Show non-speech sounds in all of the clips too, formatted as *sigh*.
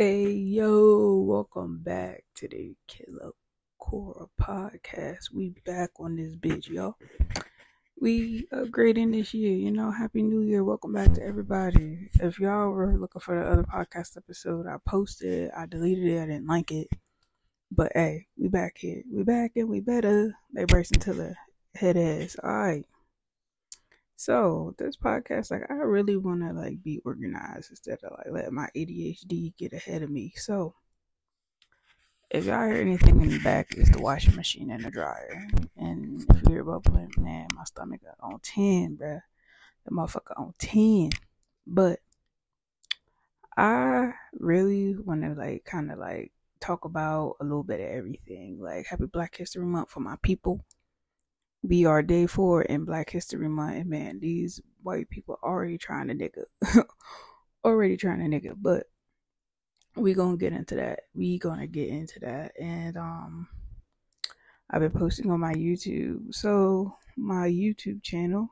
Hey yo, welcome back to the Killa Kora podcast. We back on this bitch, y'all. We upgrading this year, you know. Happy New Year. Welcome back to everybody. If y'all were looking for the other podcast episode, I posted, I deleted it, I didn't like it. But hey, we back here. We back and we better. They brace until the head ass. Alright. So this podcast, like I really wanna like be organized instead of like let my ADHD get ahead of me. So if y'all hear anything in the back, it's the washing machine and the dryer. And if you hear bubbling, man, my stomach got on ten, bruh. The motherfucker on ten. But I really wanna like kinda like talk about a little bit of everything. Like happy Black History Month for my people our day 4 in Black History Month. And man, these white people already trying to nigga. *laughs* already trying to nigga. But we gonna get into that. We gonna get into that. And um I've been posting on my YouTube. So my YouTube channel,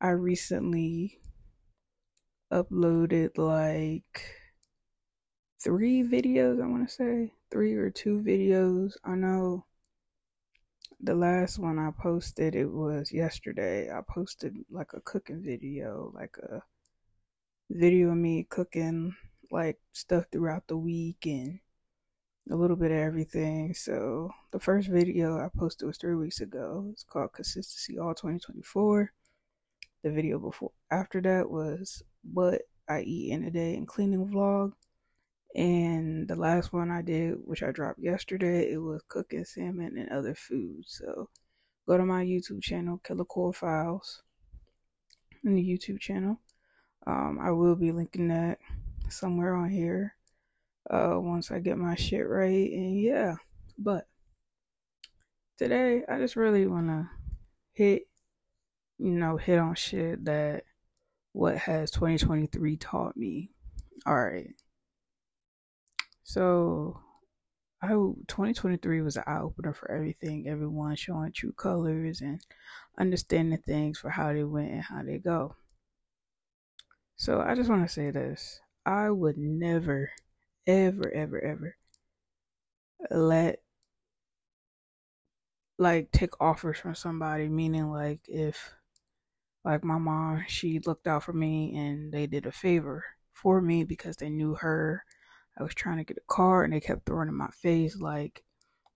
I recently uploaded like three videos, I wanna say. Three or two videos. I know the last one I posted it was yesterday. I posted like a cooking video, like a video of me cooking like stuff throughout the week and a little bit of everything. So the first video I posted was three weeks ago. It's called Consistency All 2024. The video before after that was what I eat in a day and cleaning vlog. And the last one I did, which I dropped yesterday, it was cooking salmon and other foods. So go to my YouTube channel, Killa Kora Files, in the YouTube channel. Um, I will be linking that somewhere on here uh, once I get my shit right. And yeah, but today I just really want to hit, you know, hit on shit that what has 2023 taught me. All right. So, I 2023 was an eye opener for everything. Everyone showing true colors and understanding things for how they went and how they go. So I just want to say this: I would never, ever, ever, ever let like take offers from somebody. Meaning, like if like my mom, she looked out for me and they did a favor for me because they knew her I was trying to get a car and they kept throwing in my face like,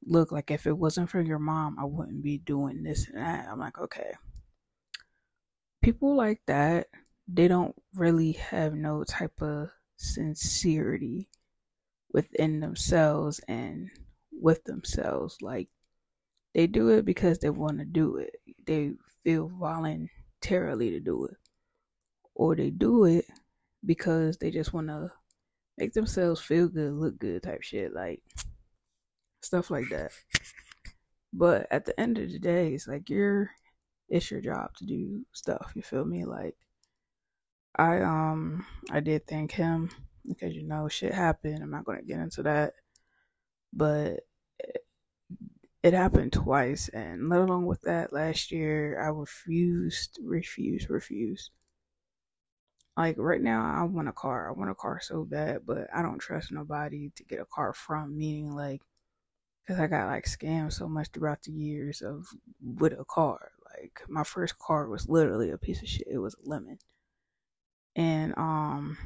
look, like if it wasn't for your mom, I wouldn't be doing this and that. I'm like, okay. People like that, they don't really have no type of sincerity within themselves and with themselves. Like they do it because they want to do it. They feel voluntarily to do it. Or they do it because they just want to make themselves feel good, look good type shit, like stuff like that. But at the end of the day, it's like your it's your job to do stuff, you feel me? Like I um I did thank him because you know shit happened. I'm not gonna get into that. But it, it happened twice and let along with that last year I refused, refused, refused like right now, I want a car. I want a car so bad, but I don't trust nobody to get a car from. Meaning, like, because I got like scammed so much throughout the years of with a car. Like my first car was literally a piece of shit. It was a lemon, and um,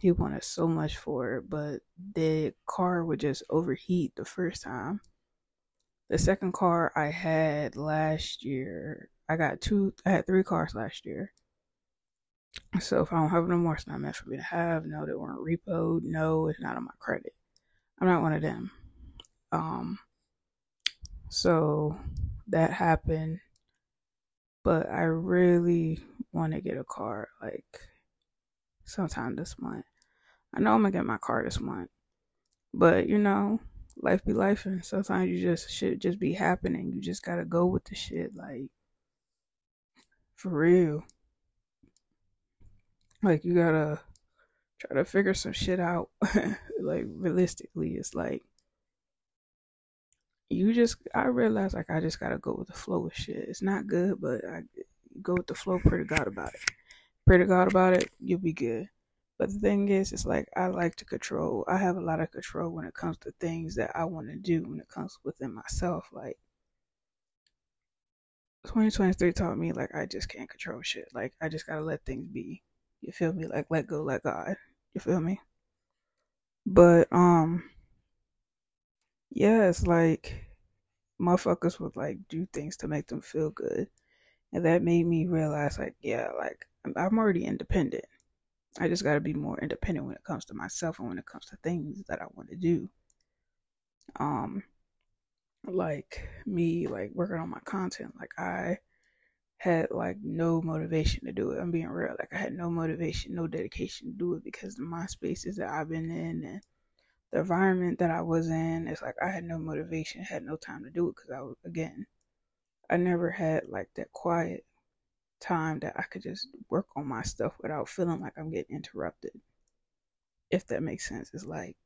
he wanted so much for it, but the car would just overheat the first time. The second car I had last year, I got two. I had three cars last year so if I don't have it no more, it's not meant for me to have. No, they weren't repoed. No, it's not on my credit. I'm not one of them. Um, so that happened, but I really want to get a car like sometime this month. I know I'm gonna get my car this month, but you know, life be life, and sometimes you just shit just be happening. You just gotta go with the shit, like for real. Like you gotta try to figure some shit out. *laughs* like realistically, it's like you just I realize like I just gotta go with the flow of shit. It's not good, but I go with the flow. Pray to God about it. Pray to God about it. You'll be good. But the thing is, it's like I like to control. I have a lot of control when it comes to things that I want to do when it comes within myself. Like 2023 taught me like I just can't control shit. Like I just gotta let things be. You feel me? Like let go, let God. You feel me? But um yeah, it's like motherfuckers would like do things to make them feel good. And that made me realize like, yeah, like I'm already independent. I just gotta be more independent when it comes to myself and when it comes to things that I want to do. Um like me like working on my content, like I had like no motivation to do it. I'm being real. Like I had no motivation, no dedication to do it because my spaces that I've been in and the environment that I was in, it's like I had no motivation, had no time to do it because I was again, I never had like that quiet time that I could just work on my stuff without feeling like I'm getting interrupted. If that makes sense. It's like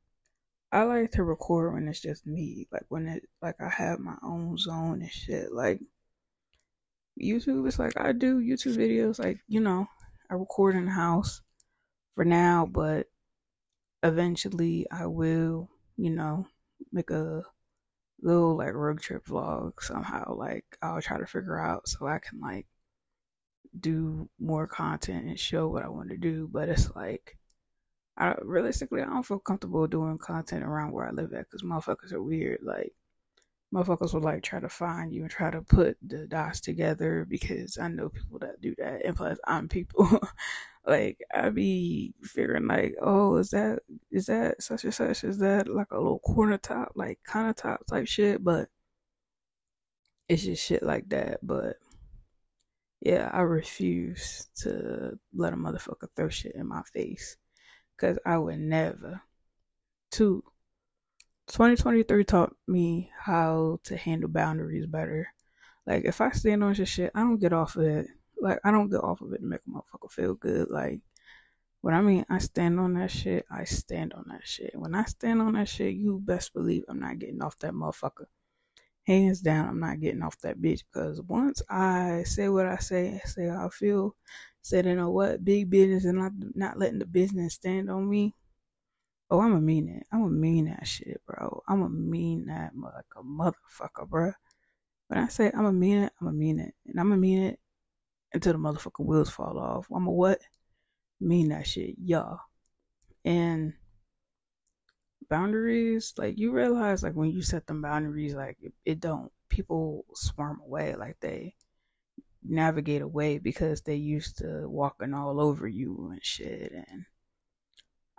I like to record when it's just me. Like when it like I have my own zone and shit. Like YouTube It's like I do YouTube videos like, you know, I record in the house for now, but eventually I will, you know, make a little like road trip vlog somehow. Like I'll try to figure out so I can like do more content and show what I want to do. But it's like, I realistically I don't feel comfortable doing content around where I live at because motherfuckers are weird. Like motherfuckers will like try to find you and try to put the dots together because I know people that do that. And plus I'm people *laughs* like I be figuring like, oh, is that is that such and such? Is that like a little corner top, like kind of top type shit? But it's just shit like that. But yeah, I refuse to let a motherfucker throw shit in my face. Cause I would never. Two, 2023 taught me how to handle boundaries better. Like if I stand on shit, I don't get off of it. Like I don't get off of it to make a motherfucker feel good. Like what I mean, I stand on that shit. I stand on that shit. When I stand on that shit, you best believe I'm not getting off that motherfucker. Hands down, I'm not getting off that bitch. Because once I say what I say, say how I feel, say you know what, big business, and not not letting the business stand on me. Oh, I'm a mean it. I'm a mean that shit, bro. I'm a mean that like a motherfucker, bro. When I say I'm a mean it, I'm a mean it, and I'm a mean it until the motherfucking wheels fall off. I'm a what? Mean that shit, y'all. And boundaries, like you realize, like when you set them boundaries, like it, it don't. People swarm away, like they navigate away because they used to walking all over you and shit and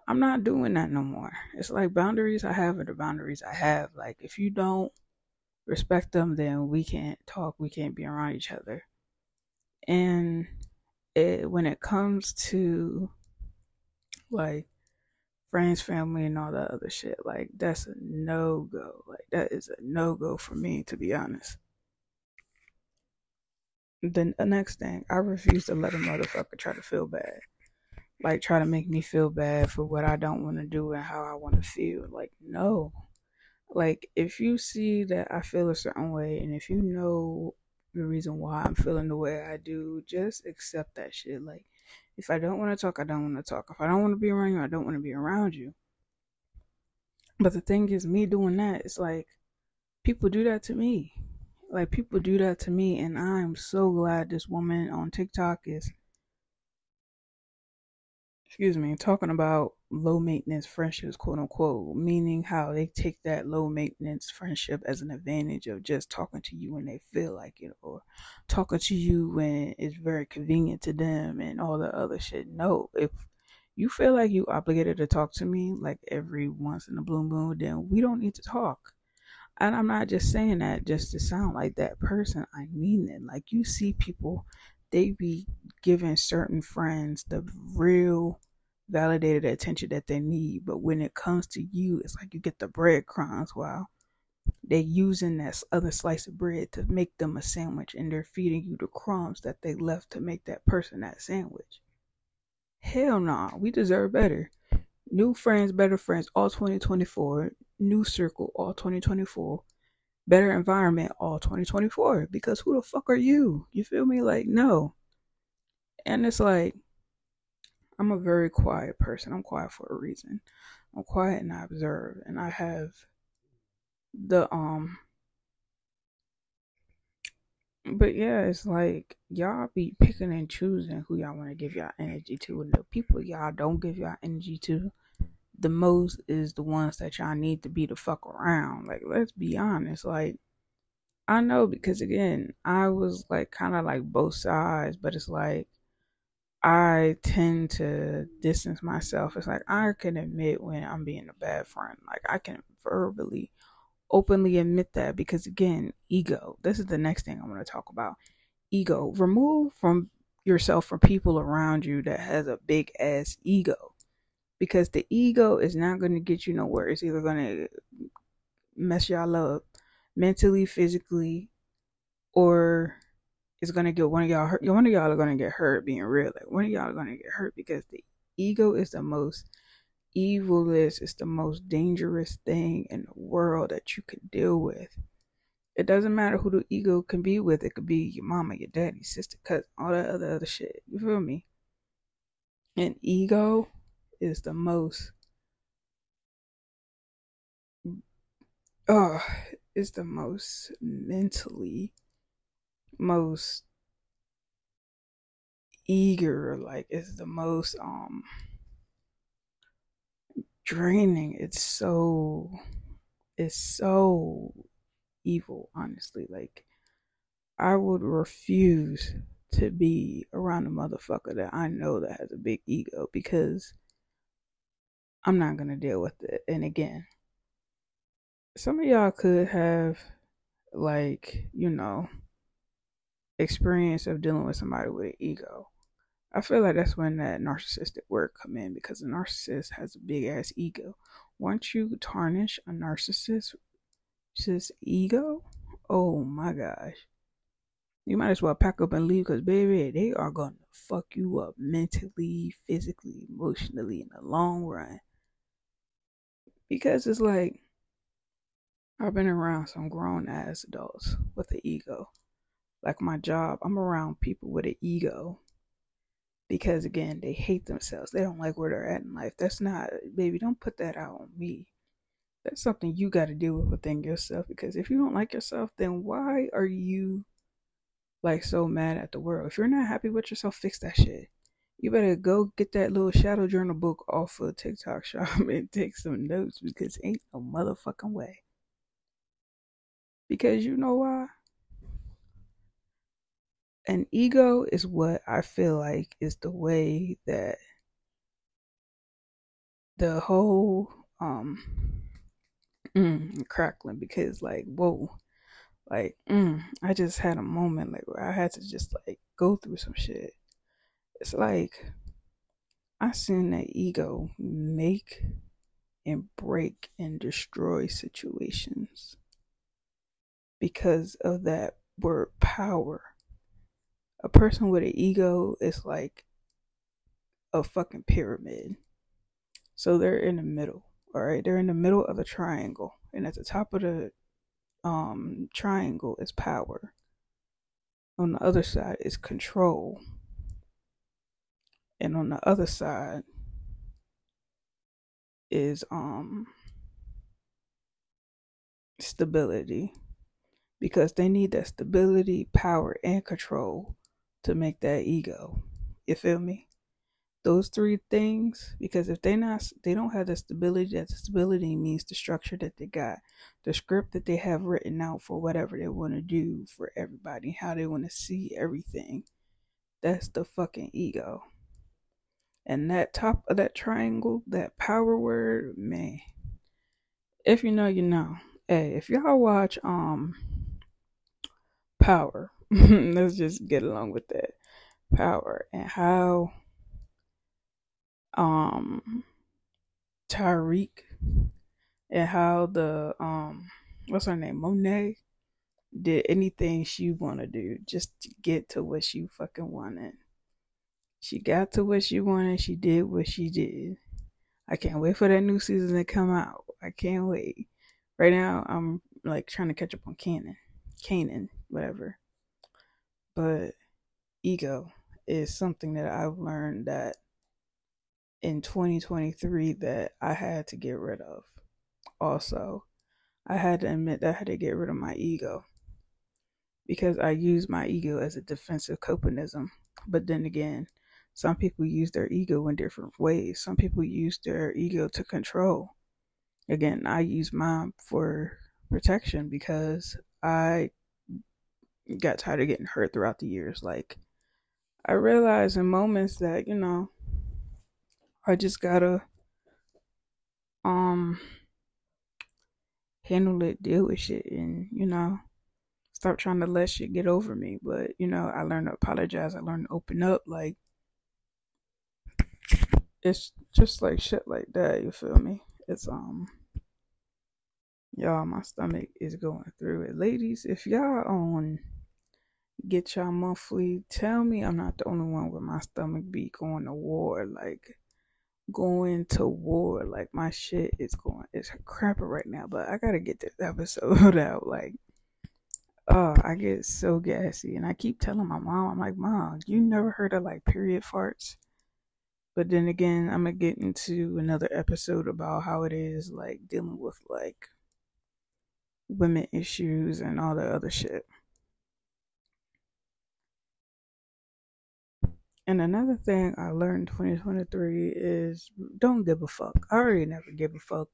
I'm not doing that no more. It's like boundaries I have are the boundaries I have. Like if you don't respect them, then we can't talk. We can't be around each other. And it, when it comes to like friends, family, and all that other shit, like that's a no go. Like that is a no go for me, to be honest. The next thing, I refuse to let a motherfucker try to feel bad like try to make me feel bad for what I don't want to do and how I want to feel. Like, no. Like, if you see that I feel a certain way and if you know the reason why I'm feeling the way I do, just accept that shit. Like, if I don't want to talk, I don't want to talk. If I don't want to be around you, I don't want to be around you. But the thing is, me doing that, it's like people do that to me. Like, people do that to me, and I'm so glad this woman on TikTok is excuse me, talking about low maintenance friendships, quote unquote, meaning how they take that low maintenance friendship as an advantage of just talking to you when they feel like it or talking to you when it's very convenient to them and all the other shit. No, if you feel like you obligated to talk to me like every once in a blue moon, then we don't need to talk. And I'm not just saying that just to sound like that person. I mean it. Like you see people they be giving certain friends the real validated attention that they need. But when it comes to you, it's like you get the breadcrumbs while they're using that other slice of bread to make them a sandwich and they're feeding you the crumbs that they left to make that person that sandwich. Hell no, nah, we deserve better. New friends, better friends, all 2024. New circle, all 2024 better environment all 2024 because who the fuck are you? You feel me? Like, no. And it's like, I'm a very quiet person. I'm quiet for a reason. I'm quiet and I observe and I have the um but yeah, it's like y'all be picking and choosing who y'all want to give y'all energy to, and the people y'all don't give y'all energy to, the most is the ones that y'all need to be the fuck around. Like, let's be honest. Like, I know because again, I was like kind of like both sides, but it's like I tend to distance myself. It's like I can admit when I'm being a bad friend. Like I can verbally, openly admit that because again, ego. This is the next thing I want to talk about. Ego. Remove from yourself from people around you that has a big ass ego. Because the ego is not going to get you nowhere. It's either going to mess y'all up mentally, physically, or it's gonna get one of y'all hurt. One of y'all are gonna get hurt being real. Like one of y'all are gonna get hurt because the ego is the most evilest, it's the most dangerous thing in the world that you can deal with. It doesn't matter who the ego can be with. It could be your mama, your daddy, sister, cousin, all that other other shit. You feel me? And ego is the most oh, is the most mentally most eager like it's the most um draining. It's so it's so evil honestly. Like i would refuse to be around a motherfucker that i know that has a big ego because i'm not gonna deal with it and again some of y'all could have like you know experience of dealing with somebody with an ego. I feel like that's when that narcissistic word come in because a narcissist has a big ass ego. Once you tarnish a narcissist's ego, oh my gosh, you might as well pack up and leave because baby, they are gonna fuck you up mentally, physically, emotionally in the long run. Because it's like I've been around some grown ass adults with an ego like my job, I'm around people with an ego because again, they hate themselves. They don't like where they're at in life. That's not, baby, don't put that out on me. That's something you got to deal with within yourself because if you don't like yourself, then why are you like so mad at the world? If you're not happy with yourself, fix that shit. You better go get that little shadow journal book off of TikTok *laughs* shop and take some notes because ain't no motherfucking way. Because you know why? an ego is what I feel like is the way that the whole um mm, crackling because like whoa like mm, I just had a moment like where I had to just like go through some shit. It's like I seen that ego make and break and destroy situations because of that word power a person with an ego is like a fucking pyramid. So they're in the middle. All right, they're in the middle of a triangle, and at the top of the um, triangle is power. On the other side is control, and on the other side is um stability because they need that stability, power, and control to make that ego. You feel me? Those three things, because if they not, they don't have the stability. That stability means the structure that they got, the script that they have written out for whatever they want to do for everybody, how they want to see everything. That's the fucking ego. And that top of that triangle, that power word, man. If you know, you know. Hey, if y'all watch um Power, *laughs* let's just get along with that power and how um Tariq and how the um what's her name Monet did anything she want to do just to get to what she fucking wanted. She got to what she wanted. She did what she did. I can't wait for that new season to come out. I can't wait. Right now, I'm like trying to catch up on Canon, Canaan, whatever. But ego is something that I've learned that in 2023 that I had to get rid of. Also, I had to admit that I had to get rid of my ego because I use my ego as a defensive copingism. But then again, some people use their ego in different ways. Some people use their ego to control. Again, I use mine for protection because I got tired of getting hurt throughout the years. Like, I realized in moments that, you know, I just gotta um handle it, deal with shit, and you know, stop trying to let shit get over me. But you know, I learned to apologize. I learned to open up. Like it's just like shit like that. You feel me? It's um, y'all, my stomach is going through it, ladies. If y'all on get y'all monthly, tell me I'm not the only one with my stomach be going to war. Like going to war. Like my shit is going it's crapping right now, but I gotta get this *laughs* episode out. Like oh, I get so gassy and I keep telling my mom, I'm like, Mom, you never heard of like period farts? But then again, I'm gonna get into another episode about how it is like dealing with like women issues and all the other shit. And another thing I learned 2023 is don't give a fuck. I already never give a fuck.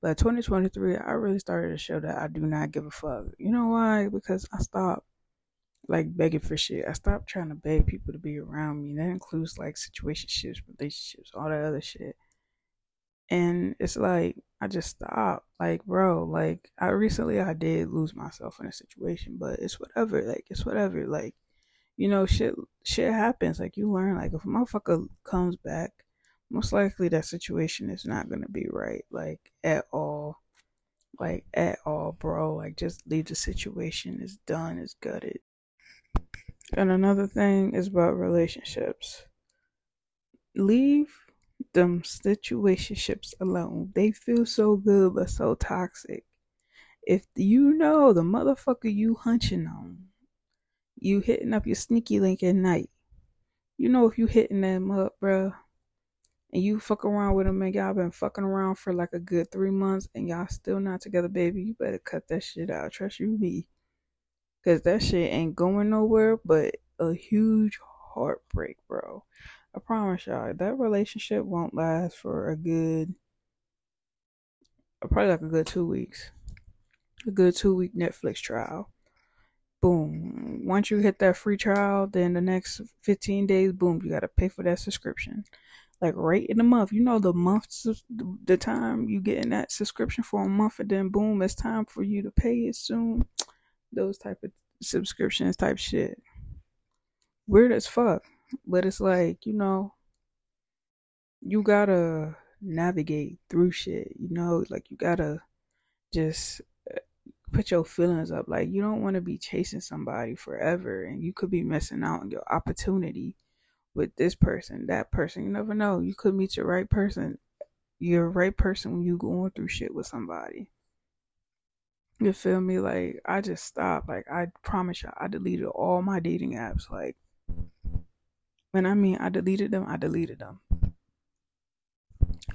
But 2023, I really started to show that I do not give a fuck. You know why? Because I stopped like begging for shit. I stopped trying to beg people to be around me. That includes like situationships, relationships, all that other shit. And it's like I just stopped. Like, bro, like I recently I did lose myself in a situation, but it's whatever. Like it's whatever. Like you know, shit shit happens. Like you learn, like if a motherfucker comes back, most likely that situation is not gonna be right, like at all. Like at all, bro. Like just leave the situation. It's done, it's gutted. And another thing is about relationships. Leave them situationships alone. They feel so good but so toxic. If you know the motherfucker you hunching on you hitting up your sneaky link at night. You know if you hitting them up, bro, and you fuck around with them and y'all been fucking around for like a good three months and y'all still not together, baby, you better cut that shit out. Trust you me. Cause that shit ain't going nowhere but a huge heartbreak, bro. I promise y'all, that relationship won't last for a good, uh, probably like a good two weeks. A good two week Netflix trial boom. Once you hit that free trial, then the next 15 days, boom, you got to pay for that subscription. Like right in the month, you know, the month, the time you get in that subscription for a month, and then boom, it's time for you to pay it soon. Those type of subscriptions, type shit. Weird as fuck, but it's like, you know, you gotta navigate through shit, you know, like you gotta just uh, put your feelings up. Like you don't want to be chasing somebody forever and you could be missing out on your opportunity with this person, that person. You never know. You could meet your right person. You're right person when you going through shit with somebody. You feel me? Like I just stopped. Like I promise you, I deleted all my dating apps. Like when I mean I deleted them, I deleted them.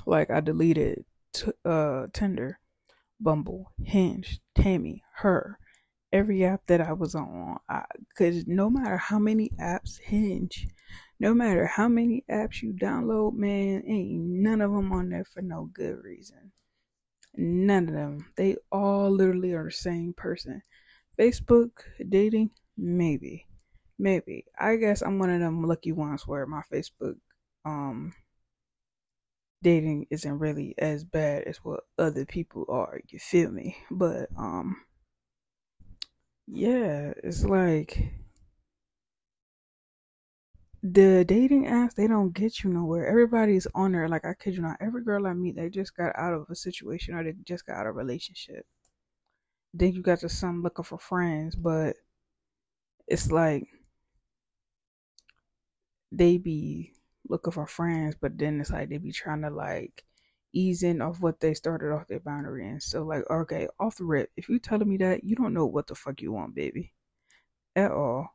Like I deleted t- uh Tinder. Bumble, Hinge, Taimi, her, every app that I was on. I, Because no matter how many apps Hinge, no matter how many apps you download, man, ain't none of them on there for no good reason. None of them. They all literally are the same person. Facebook, dating, maybe. Maybe. I guess I'm one of them lucky ones where my Facebook um dating isn't really as bad as what other people are. You feel me? But um, yeah, it's like the dating apps they don't get you nowhere. Everybody's on there. Like I kid you not, every girl I meet they just got out of a situation or they just got out of a relationship. Then you got to some looking for friends, but it's like they be looking for friends, but then it's like they be trying to like ease in of what they started off their boundary in. So like, okay, off the rip, if you telling me that, you don't know what the fuck you want, baby. At all.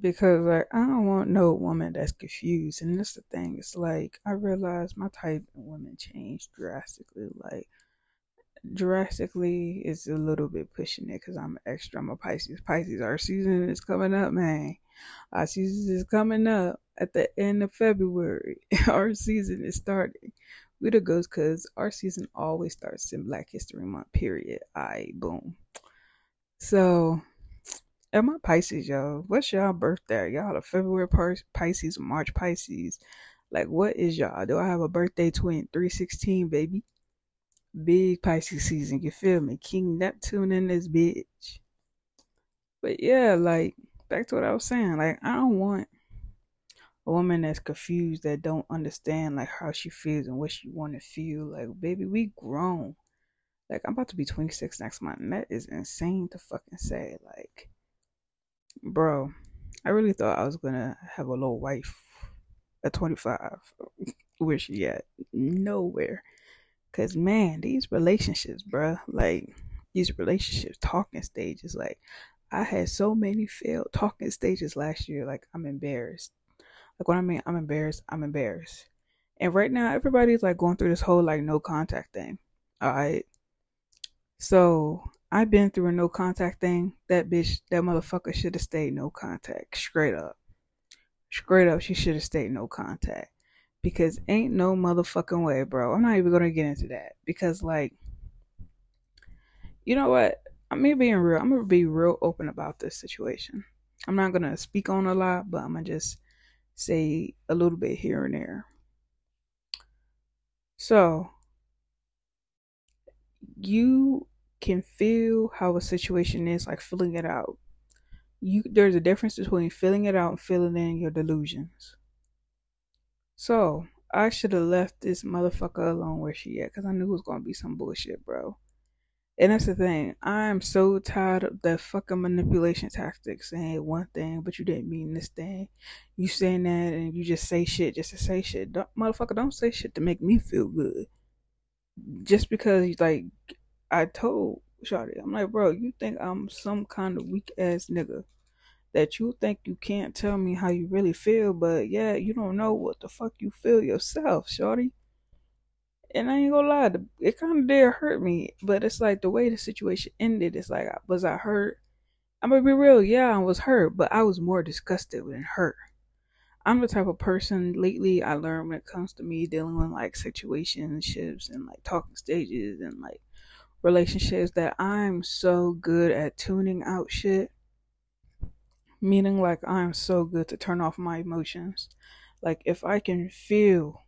Because like I don't want no woman that's confused. And that's the thing. It's like I realize my type of women changed drastically. Like drastically is a little bit pushing it because I'm extra. I'm a Pisces. Pisces, our season is coming up, man. Our season is coming up at the end of February. *laughs* our season is starting. We the ghost because our season always starts in Black History Month. Period. I boom. So Am I Pisces, y'all? What's y'all birthday? Y'all a February Pisces, March Pisces? Like, what is y'all? Do I have a birthday twin? 316, baby. Big Pisces season, you feel me? King Neptune in this bitch. But yeah, like, back to what I was saying. Like, I don't want a woman that's confused, that don't understand, like, how she feels and what she want to feel. Like, baby, we grown. Like, I'm about to be 26 next month, and that is insane to fucking say. Like, bro, I really thought I was gonna have a little wife at 25. Where she at? Nowhere. Cause man, these relationships, bro, like these relationships talking stages, like I had so many failed talking stages last year. Like I'm embarrassed. Like what I mean, I'm embarrassed. I'm embarrassed. And right now, everybody's like going through this whole like no contact thing. All right. So I've been through a no contact thing. That bitch, that motherfucker should have stayed no contact. Straight up. Straight up, she should have stayed no contact. Because ain't no motherfucking way, bro. I'm not even gonna get into that. Because like you know what? I'm mean, being real. I'm gonna be real open about this situation. I'm not gonna speak on a lot, but I'm gonna just say a little bit here and there. So you can feel how a situation is, like filling it out. You there's a difference between filling it out and filling in your delusions. So I should have left this motherfucker alone where she at, cause I knew it was gonna be some bullshit, bro. And that's the thing. I'm so tired of the fucking manipulation tactics saying one thing, but you didn't mean this thing. You saying that and you just say shit just to say shit. Don't, motherfucker, don't say shit to make me feel good. Just because you like I told Shawty, I'm like, bro, you think I'm some kind of weak ass nigga that you think you can't tell me how you really feel, but yeah, you don't know what the fuck you feel yourself, Shawty. And I ain't gonna lie, it kind of did hurt me, but it's like the way the situation ended. It's like, was I hurt? I'm gonna be real, yeah, I was hurt, but I was more disgusted than hurt. I'm the type of person lately I learned when it comes to me dealing with like situationships and like talking stages and like relationships that I'm so good at tuning out shit. Meaning, like, I'm so good to turn off my emotions. Like, if I can feel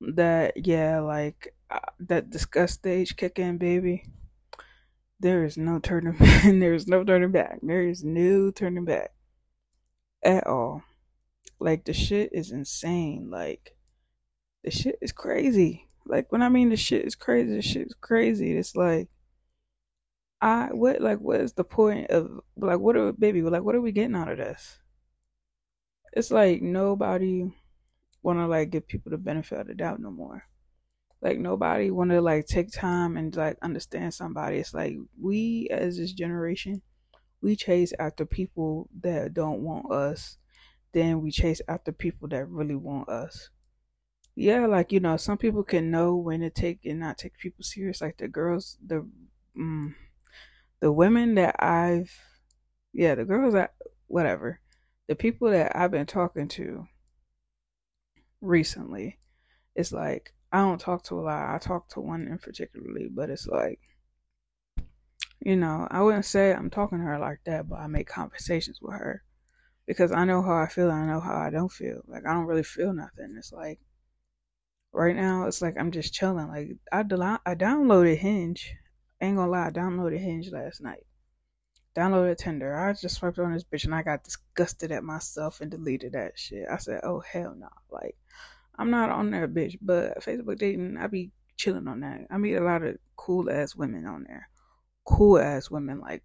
that, yeah, like, uh, that disgust stage kick in, baby, there is no turning *laughs* back. there is no turning back. There is no turning back at all. Like, the shit is insane. Like, the shit is crazy. Like when I mean the shit is crazy, the shit is crazy. It's like I what like what is the point of like what are baby like what are we getting out of this? It's like nobody wanna like give people the benefit of the doubt no more. Like nobody wanna like take time and like understand somebody. It's like we as this generation, we chase after people that don't want us, then we chase after people that really want us yeah, like you know, some people can know when to take and not take people serious. Like the girls, the mm, the women that I've, yeah, the girls that whatever, the people that I've been talking to recently, it's like I don't talk to a lot. I talk to one in particularly, but it's like, you know, I wouldn't say I'm talking to her like that, but I make conversations with her because I know how I feel. And I know how I don't feel. Like I don't really feel nothing. It's like right now it's like I'm just chilling. Like I del- I downloaded Hinge. Ain't gonna lie, I downloaded Hinge last night. Downloaded Tinder. I just swiped on this bitch and I got disgusted at myself and deleted that shit. I said, oh hell no. Like I'm not on there, bitch. But Facebook dating, I be chilling on that. I meet a lot of cool ass women on there. Cool ass women, like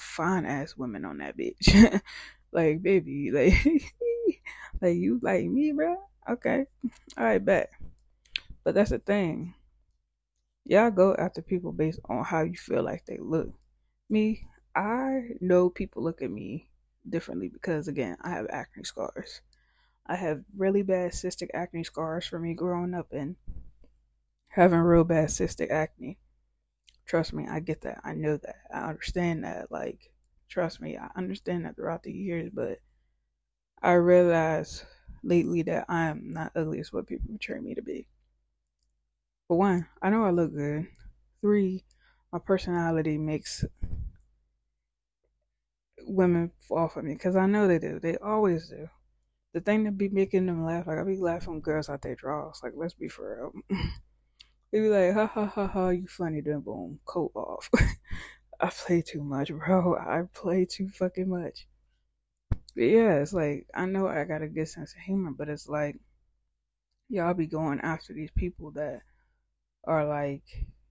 fine ass women on that bitch. *laughs* like baby, like *laughs* like you like me, bro. Okay. All right, bet. But that's the thing. Y'all go after people based on how you feel like they look. Me, I know people look at me differently because again, I have acne scars. I have really bad cystic acne scars from me growing up and having real bad cystic acne. Trust me, I get that. I know that. I understand that. Like, trust me, I understand that throughout the years, but I realize lately that I am not ugly as what people portray me to be. For one, I know I look good. Three, my personality makes women fall for me because I know they do. They always do. The thing that be making them laugh, like I be laughing girls out their drawers. Like, let's be for real. *laughs* they be like, ha ha ha ha, you funny, then boom, coat off. *laughs* I play too much, bro. I play too fucking much. Yeah, it's like I know I got a good sense of humor, but it's like y'all be going after these people that are like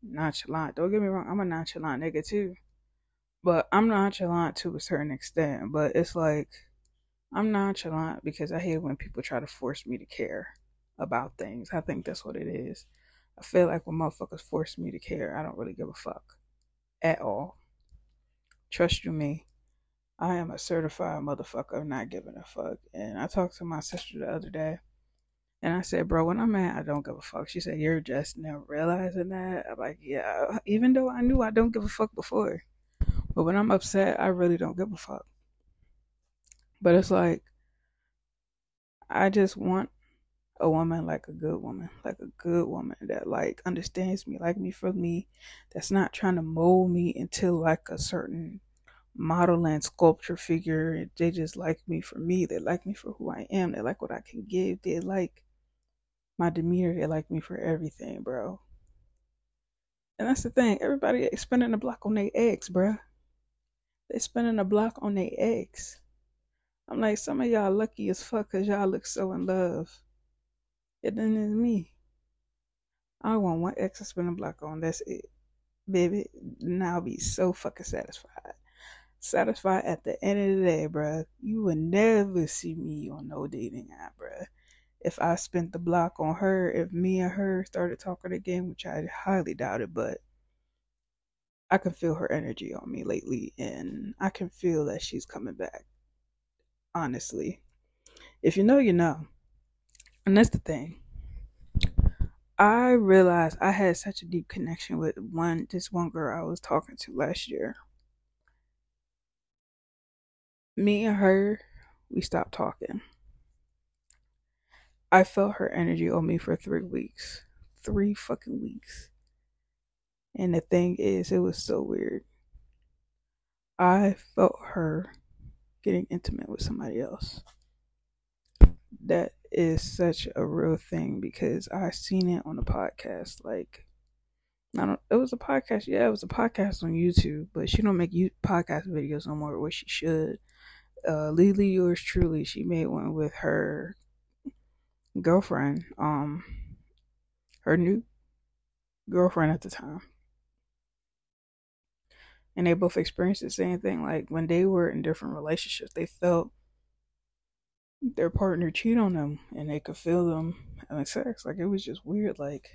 nonchalant. Don't get me wrong, I'm a nonchalant nigga too. But I'm nonchalant to a certain extent. But it's like I'm nonchalant because I hate when people try to force me to care about things. I think that's what it is. I feel like when motherfuckers force me to care, I don't really give a fuck at all. Trust you me. I am a certified motherfucker not giving a fuck. And I talked to my sister the other day and I said, bro, when I'm mad, I don't give a fuck. She said, you're just now realizing that. I'm like, yeah, even though I knew I don't give a fuck before. But when I'm upset, I really don't give a fuck. But it's like, I just want a woman like a good woman, like a good woman that like understands me, like me for me, that's not trying to mold me into like a certain model and sculpture figure. They just like me for me. They like me for who I am. They like what I can give. They like my demeanor. They like me for everything, bro. And that's the thing. Everybody is spending a block on their eggs, bro. They spending a block on their eggs. I'm like, some of y'all lucky as fuck because y'all look so in love. And then it's me. I want one X to spend a block on. That's it. Baby, now I'll be so fucking satisfied. Satisfied at the end of the day, bruh. You would never see me on no dating app, bruh. If I spent the block on her, if me and her started talking again, which I highly doubt it, but I can feel her energy on me lately, and I can feel that she's coming back. Honestly, if you know, you know. And that's the thing. I realized I had such a deep connection with one this one girl I was talking to last year. Me and her, we stopped talking. I felt her energy on me for three weeks. Three fucking weeks. And the thing is, it was so weird. I felt her getting intimate with somebody else. That is such a real thing because I seen it on a podcast. Like, I don't. It was a podcast. Yeah, it was a podcast on YouTube, but she don't make you podcast videos no more, which she should. Uh, Lily, yours truly, she made one with her girlfriend, um, her new girlfriend at the time and they both experienced the same thing. Like when they were in different relationships, they felt their partner cheat on them and they could feel them having sex. Like it was just weird. Like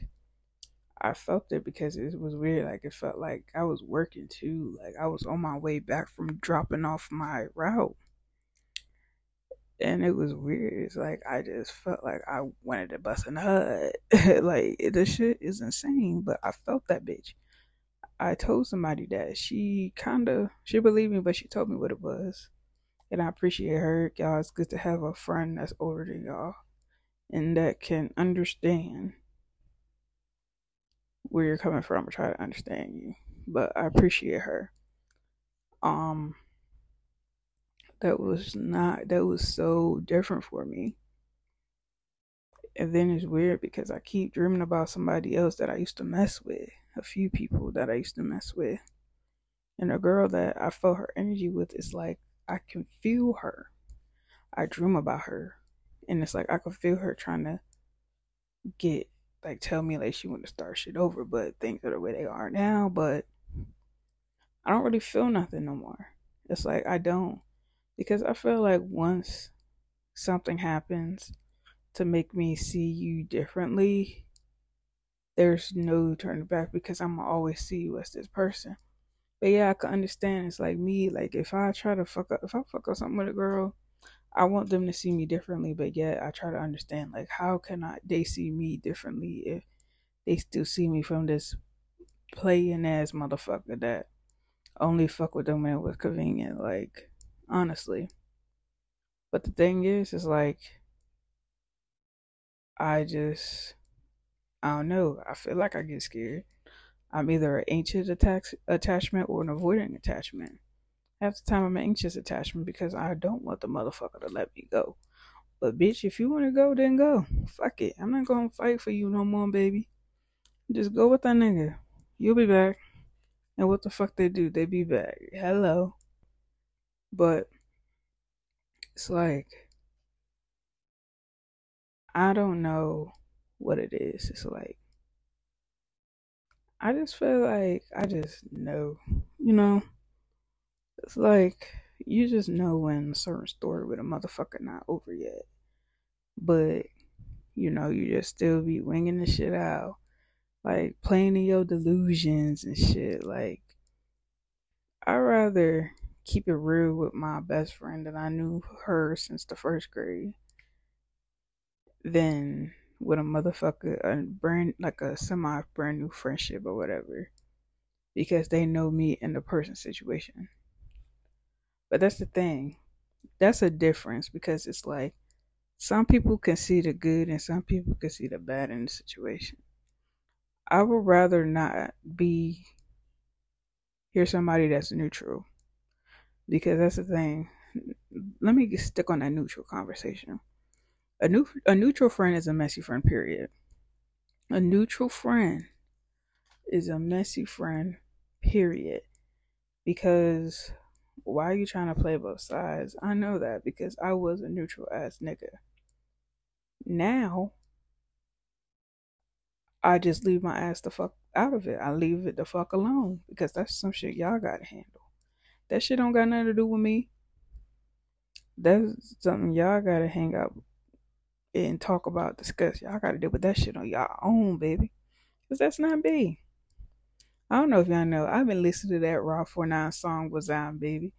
I felt it because it was weird. Like it felt like I was working too. Like I was on my way back from dropping off my route. And it was weird. It's like I just felt like I wanted to bust a nut. *laughs* like the shit is insane, but I felt that bitch. I told somebody that she kind of she believed me, but she told me what it was, and I appreciate her. Y'all, it's good to have a friend that's older than y'all and that can understand where you're coming from or try to understand you. But I appreciate her. Um, that was not that was so different for me. And then it's weird because I keep dreaming about somebody else that I used to mess with a few people that I used to mess with. And a girl that I felt her energy with is like I can feel her. I dream about her. And it's like I can feel her trying to get like tell me like she want to start shit over, but things are the way they are now, but I don't really feel nothing no more. It's like I don't. Because I feel like once something happens to make me see you differently, there's no turning back because I'm always see you as this person. But yeah, I can understand. It's like me, like if I try to fuck up, if I fuck up something with a girl, I want them to see me differently. But yet, I try to understand, like, how can I they see me differently if they still see me from this playing ass motherfucker that only fuck with them when it was convenient. Like, honestly. But the thing is, is like, I just, I don't know. I feel like I get scared. I'm either an anxious attachment or an avoiding attachment. Half the time I'm an anxious attachment because I don't want the motherfucker to let me go. But bitch, if you want to go, then go. Fuck it. I'm not gonna fight for you no more, baby. Just go with that nigga. You'll be back. And what the fuck they do? They be back. Hello. But it's like I don't know what it is. It's like I just feel like I just know, you know. It's like you just know when a certain story with a motherfucker not over yet, but you know you just still be winging the shit out, like playing in your delusions and shit. Like I rather keep it real with my best friend that I knew her since the first grade than with a motherfucker, a brand like a semi brand new friendship or whatever, because they know me in the person situation. But that's the thing, that's a difference because it's like some people can see the good and some people can see the bad in the situation. I would rather not be hear somebody that's neutral because that's the thing. Let me stick on that neutral conversation a new a neutral friend is a messy friend. Period. A neutral friend is a messy friend. Period. Because why are you trying to play both sides? I know that because I was a neutral ass nigga. Now I just leave my ass the fuck out of it. I leave it the fuck alone because that's some shit y'all gotta handle. That shit don't got nothing to do with me. That's something y'all gotta hang out and talk about, discuss. Y'all got to deal with that shit on y'all own, baby. Because that's not me. I don't know if y'all know. I've been listening to that Rob49 song, Was on, baby.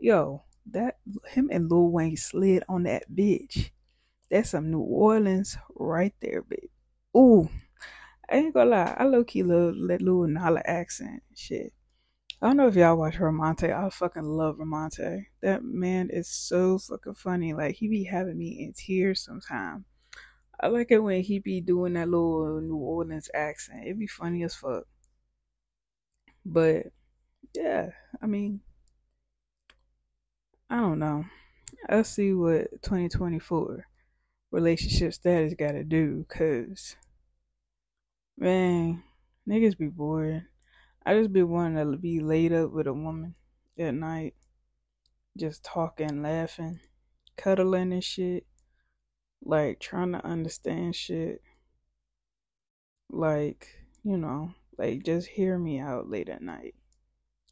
Yo, that, him and Lil Wayne slid on that bitch. That's some New Orleans right there, baby. Ooh. I ain't gonna lie. I low key love that little NOLA accent shit. I don't know if y'all watch Ramonte. I fucking love Ramonte. That man is so fucking funny. Like he be having me in tears sometimes. I like it when he be doing that little New Orleans accent. It be funny as fuck. But yeah, I mean, I don't know. I'll see what 2024 relationship status got to do. Cause man, niggas be bored. I just be wanting to be laid up with a woman at night, just talking, laughing, cuddling and shit, like trying to understand shit. Like, you know, like just hear me out late at night.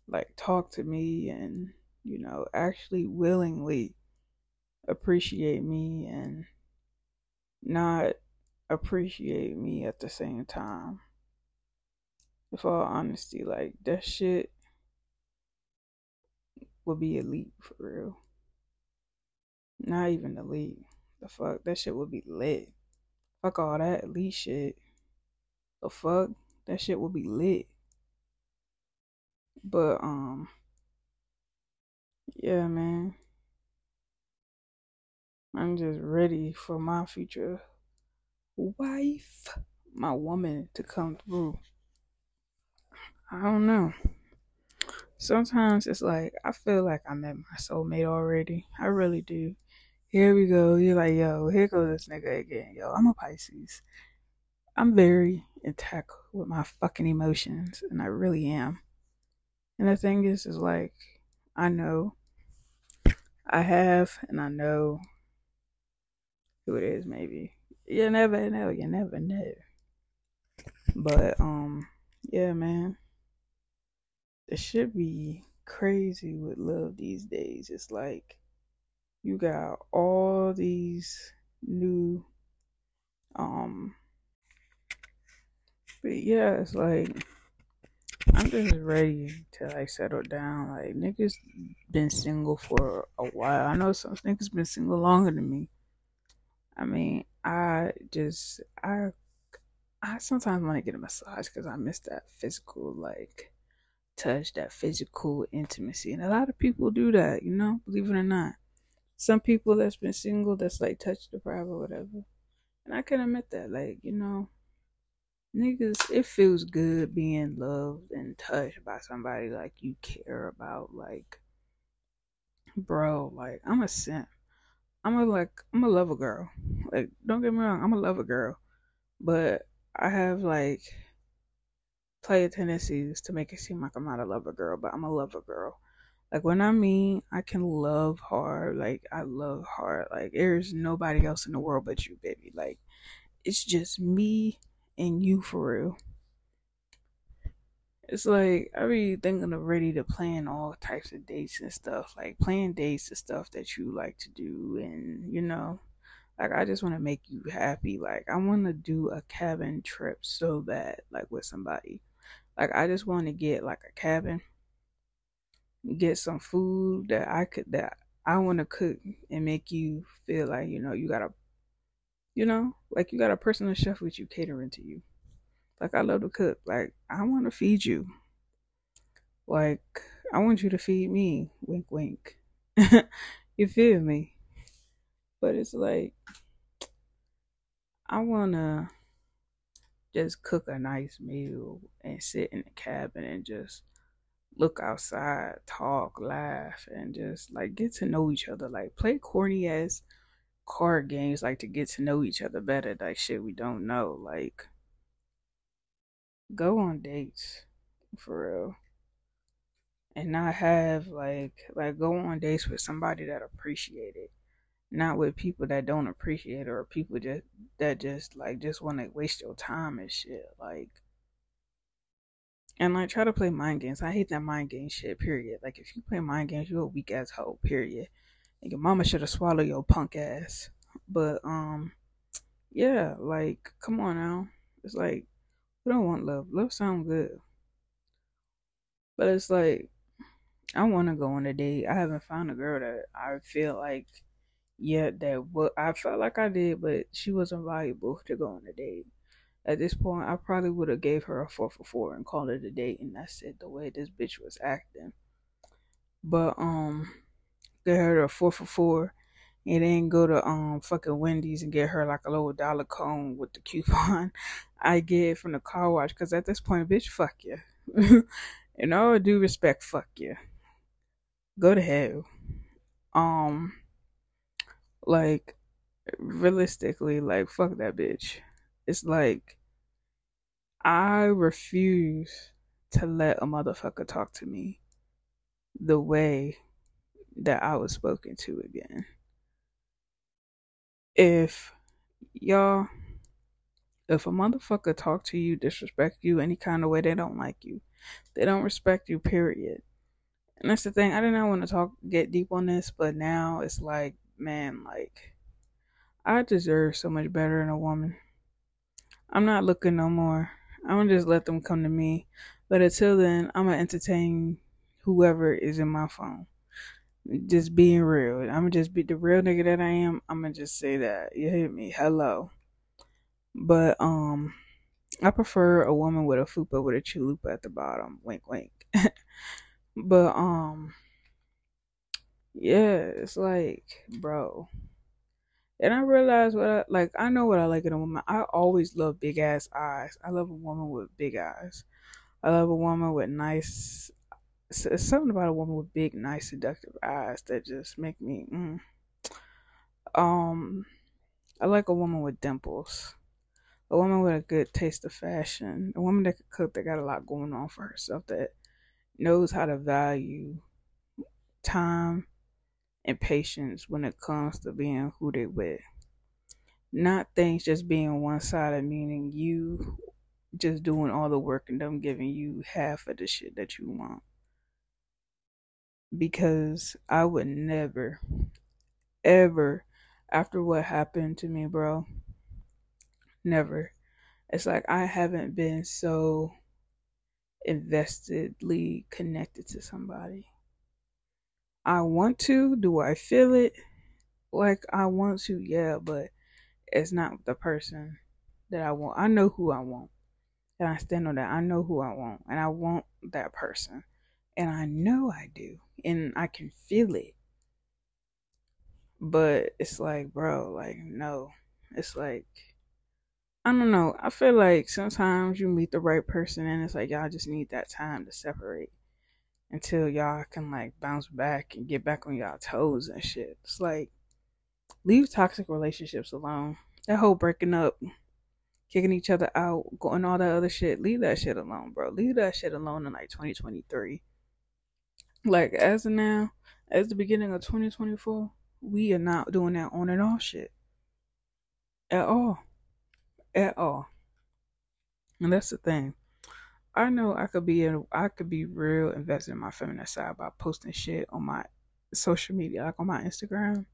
Like talk to me and, you know, actually willingly appreciate me and not appreciate me at the same time with all honesty, like that shit would be elite for real. Not even elite. The fuck, that shit would be lit. Fuck all that elite shit. The fuck, that shit would be lit. But um, yeah, man. I'm just ready for my future wife, my woman, to come through. I don't know. Sometimes it's like I feel like I met my soulmate already. I really do. Here we go. You're like, yo, here goes this nigga again. Yo, I'm a Pisces. I'm very in intact with my fucking emotions, and I really am. And the thing is, is like, I know, I have, and I know who it is. Maybe you never know. You never know. But um, yeah, man it should be crazy with love these days. It's like you got all these new um but yeah, it's like I'm just ready to like settle down. Like niggas been single for a while. I know some niggas been single longer than me. I mean, I just I I sometimes want to get a massage because I miss that physical like touch, that physical intimacy, and a lot of people do that. You know, believe it or not. Some people that's been single that's like touch deprived or whatever, and I can admit that. Like you know, niggas, it feels good being loved and touched by somebody like you care about. Like, bro, like I'm a simp. I'm a like I'm a lover girl. Like, don't get me wrong, I'm a lover girl, but I have like player tendencies to make it seem like I'm not a lover girl, but I'm a lover girl. Like when I mean I can love hard, like I love hard. Like there's nobody else in the world but you, baby. Like it's just me and you for real. It's like I be thinking of ready to plan all types of dates and stuff. Like plan dates and stuff that you like to do and you know. Like I just want to make you happy. Like I want to do a cabin trip so bad, like with somebody. Like I just want to get like a cabin, get some food that I could that I want to cook and make you feel like you know you got a, you know, like you got a personal chef with you catering to you. Like I love to cook. Like I want to feed you. Like I want you to feed me. Wink, wink. *laughs* you feel me? But it's like I wanna just cook a nice meal and sit in the cabin and just look outside, talk, laugh, and just like get to know each other. Like play corny ass card games, like to get to know each other better. Like shit we don't know. Like go on dates for real. And not have like like go on dates with somebody that appreciate it not with people that don't appreciate or people just that just like just want to waste your time and shit like and like try to play mind games. I hate that mind game shit period. Like if you play mind games you're a weak ass hoe period. And your mama should have swallowed your punk ass. But um yeah like come on now. It's like we don't want love. Love sound good. But it's like i want to go on a date. I haven't found a girl that i feel like yeah, that what I felt like I did, but she wasn't valuable to go on a date. At this point, I probably would have gave her a four for four and called it a date, and that's it. The way this bitch was acting, but um, get her a four for four, and then go to um fucking Wendy's and get her like a little dollar cone with the coupon *laughs* I get from the car wash. Because at this point, bitch, fuck you. *laughs* In all due respect, fuck you. Go to hell. Um like, realistically, like, fuck that bitch. It's like, I refuse to let a motherfucker talk to me the way that I was spoken to again. If y'all, if a motherfucker talk to you, disrespect you any kind of way, they don't like you. They don't respect you, period. And that's the thing. I did not want to talk, get deep on this, but now it's like man, like, I deserve so much better in a woman. I'm not looking no more. I'm gonna just let them come to me. But until then, I'm gonna entertain whoever is in my phone. Just being real. I'm gonna just be the real nigga that I am. I'm gonna just say that. You hear me? Hello. But um, I prefer a woman with a fupa with a chalupa at the bottom. Wink, wink. *laughs* but um, yeah, it's like, bro. And I realized what I like. I know what I like in a woman. I always love big ass eyes. I love a woman with big eyes. I love a woman with nice. It's something about a woman with big, nice, seductive eyes that just make me. Mm. Um, I like a woman with dimples. A woman with a good taste of fashion. A woman that can cook. That got a lot going on for herself. That knows how to value time and patience when it comes to being who they with. Not things just being one sided, meaning you just doing all the work and them giving you half of the shit that you want. Because I would never, ever, after what happened to me, bro, never. It's like I haven't been so investedly connected to somebody. I want to. Do I feel it? Like I want to, yeah, but it's not the person that I want. I know who I want. And I stand on that. I know who I want. And I want that person. And I know I do. And I can feel it. But it's like, bro, like, no. It's like, I don't know. I feel like sometimes you meet the right person and it's like y'all just need that time to separate until y'all can like bounce back and get back on y'all toes and shit. It's like leave toxic relationships alone. That whole breaking up, kicking each other out, going all that other shit. Leave that shit alone, bro. Leave that shit alone in like 2023. Like as of now, as the beginning of 2024, we are not doing that on and off shit at all at all. And that's the thing. I know I could be a, I could be real invested in my feminine side by posting shit on my social media, like on my Instagram.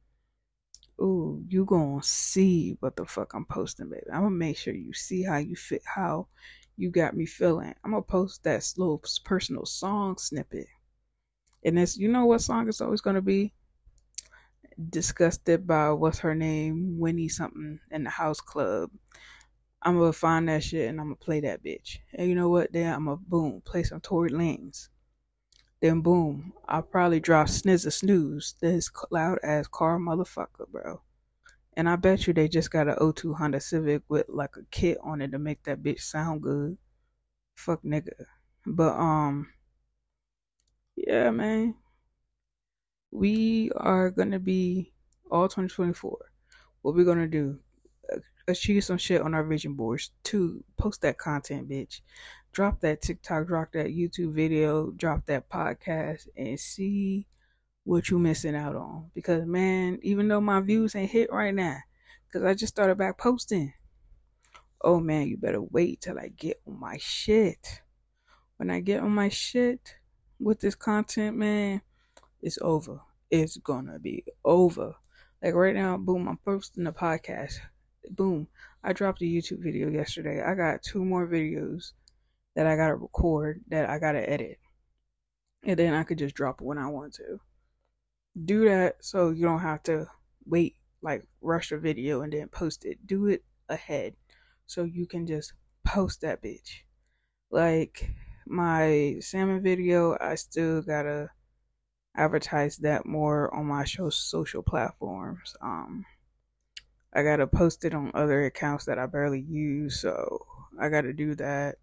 Ooh, you gonna see what the fuck I'm posting, baby. I'm gonna make sure you see how you fit, how you got me feeling. I'm gonna post that slow personal song snippet, and it's you know what song is always gonna be. Disgusted by what's her name, Winnie something in the house club. I'm gonna find that shit and I'm gonna play that bitch. And you know what? Then I'm gonna boom, play some Tory Lanez. Then boom, I'll probably drop Snizz Snizza Snooze, this loud ass car motherfucker, bro. And I bet you they just got a 02 Honda Civic with like a kit on it to make that bitch sound good. Fuck nigga. But um yeah, man. We are gonna be all 2024. What we gonna do? Achieve some shit on our vision boards. to post that content, bitch. Drop that TikTok, drop that YouTube video, drop that podcast, and see what you missing out on. Because man, even though my views ain't hit right now, because I just started back posting. Oh man, you better wait till I get on my shit. When I get on my shit with this content, man, it's over. It's gonna be over. Like right now, boom, I'm posting a podcast boom, I dropped a YouTube video yesterday. I got two more videos that I gotta record that I gotta edit. And then I could just drop it when I want to. Do that so you don't have to wait, like rush a video and then post it. Do it ahead so you can just post that bitch. Like my salmon video, I still gotta advertise that more on my show social platforms. Um I gotta post it on other accounts that I barely use, so I gotta do that.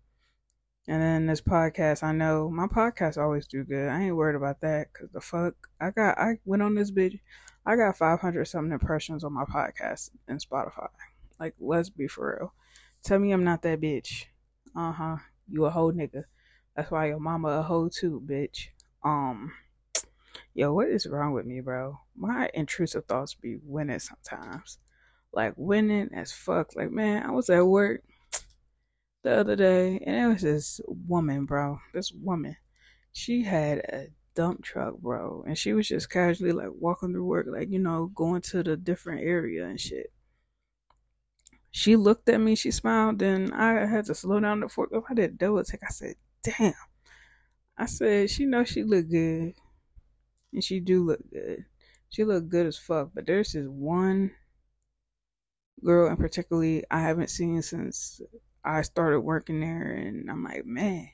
And then this podcast, I know my podcast always do good. I ain't worried about that because the fuck I got. I went on this bitch. I got 500 something impressions on my podcast in Spotify. Like, let's be for real. Tell me I'm not that bitch. Uh huh. You a whole nigga. That's why your mama a hoe too, bitch. Um, yo, what is wrong with me, bro? My intrusive thoughts be winning sometimes like winning as fuck. Like, man, I was at work *tsk* the other day and it was this woman, bro. This woman. She had a dump truck, bro. And she was just casually like walking through work, like, you know, going to the different area and shit. She looked at me, she smiled, then I had to slow down the fork. I did double take. I said, damn. I said, she knows she look good. And she do look good. She look good as fuck. But there's this one girl and particularly I haven't seen since I started working there and I'm like, man,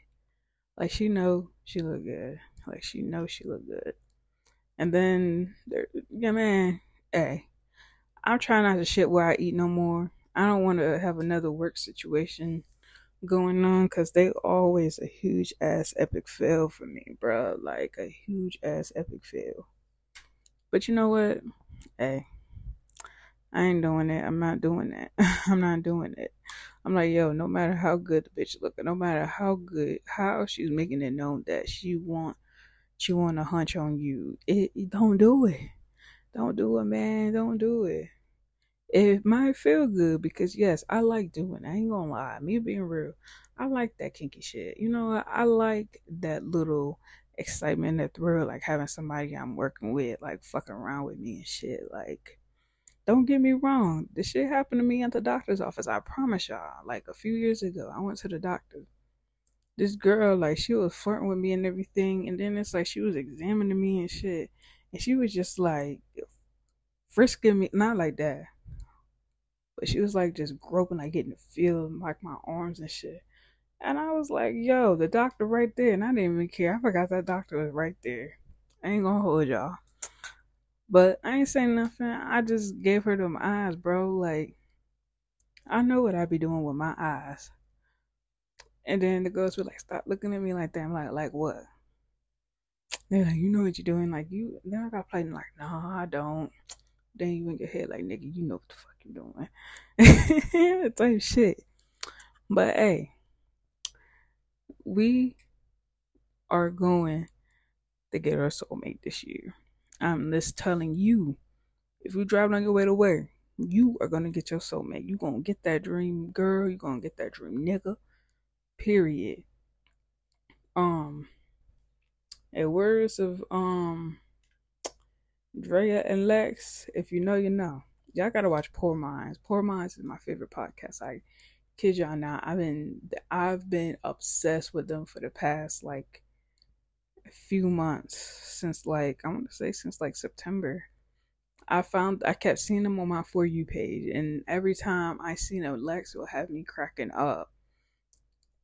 like she know she look good. Like she know she look good. And then there yeah man, hey. I'm trying not to shit where I eat no more. I don't want to have another work situation going on because they always a huge ass epic fail for me, bro. Like a huge ass epic fail. But you know what? Hey, I ain't doing it. I'm not doing that. *laughs* I'm not doing it. I'm like, yo, no matter how good the bitch looking, no matter how good, how she's making it known that she want, she want to hunch on you. It, it, don't do it. Don't do it, man. Don't do it. It might feel good because yes, I like doing. It. I ain't gonna lie. Me being real, I like that kinky shit. You know, I like that little excitement, and that thrill, like having somebody I'm working with, like fucking around with me and shit, like don't get me wrong. This shit happened to me at the doctor's office. I promise y'all. Like a few years ago, I went to the doctor this girl, like, she was flirting with me and everything. And then it's like she was examining me and shit. And she was just like frisking me, not like that. But she was like just groping, like getting to feel like my arms and shit. And I was like, yo, the doctor right there. And I didn't even care. I forgot that doctor was right there. I ain't gonna hold y'all. But I ain't saying nothing. I just gave her them eyes, bro. Like, I know what I be doing with my eyes. And then the girls were like, stop looking at me like that. I'm like, like what? They're like, you know what you're doing. Like, you, then I got playing like, nah, I don't. Then you in your head like, nigga, you know what the fuck you doing. *laughs* Type shit. But hey, we are going to get our soulmate this year. I'm just telling you, if you driving on your way to where, you are gonna get your soulmate. You gonna get that dream girl. You gonna get that dream nigga. Period. Um, in words of um Drea and Lex, if you know, you know. Y'all gotta watch Poor Minds. Poor Minds is my favorite podcast. I kid y'all not. I've been I've been obsessed with them for the past like a few months since like I want to say since like September. I found I kept seeing them on my for you page, and every time I see them, Lex will have me cracking up.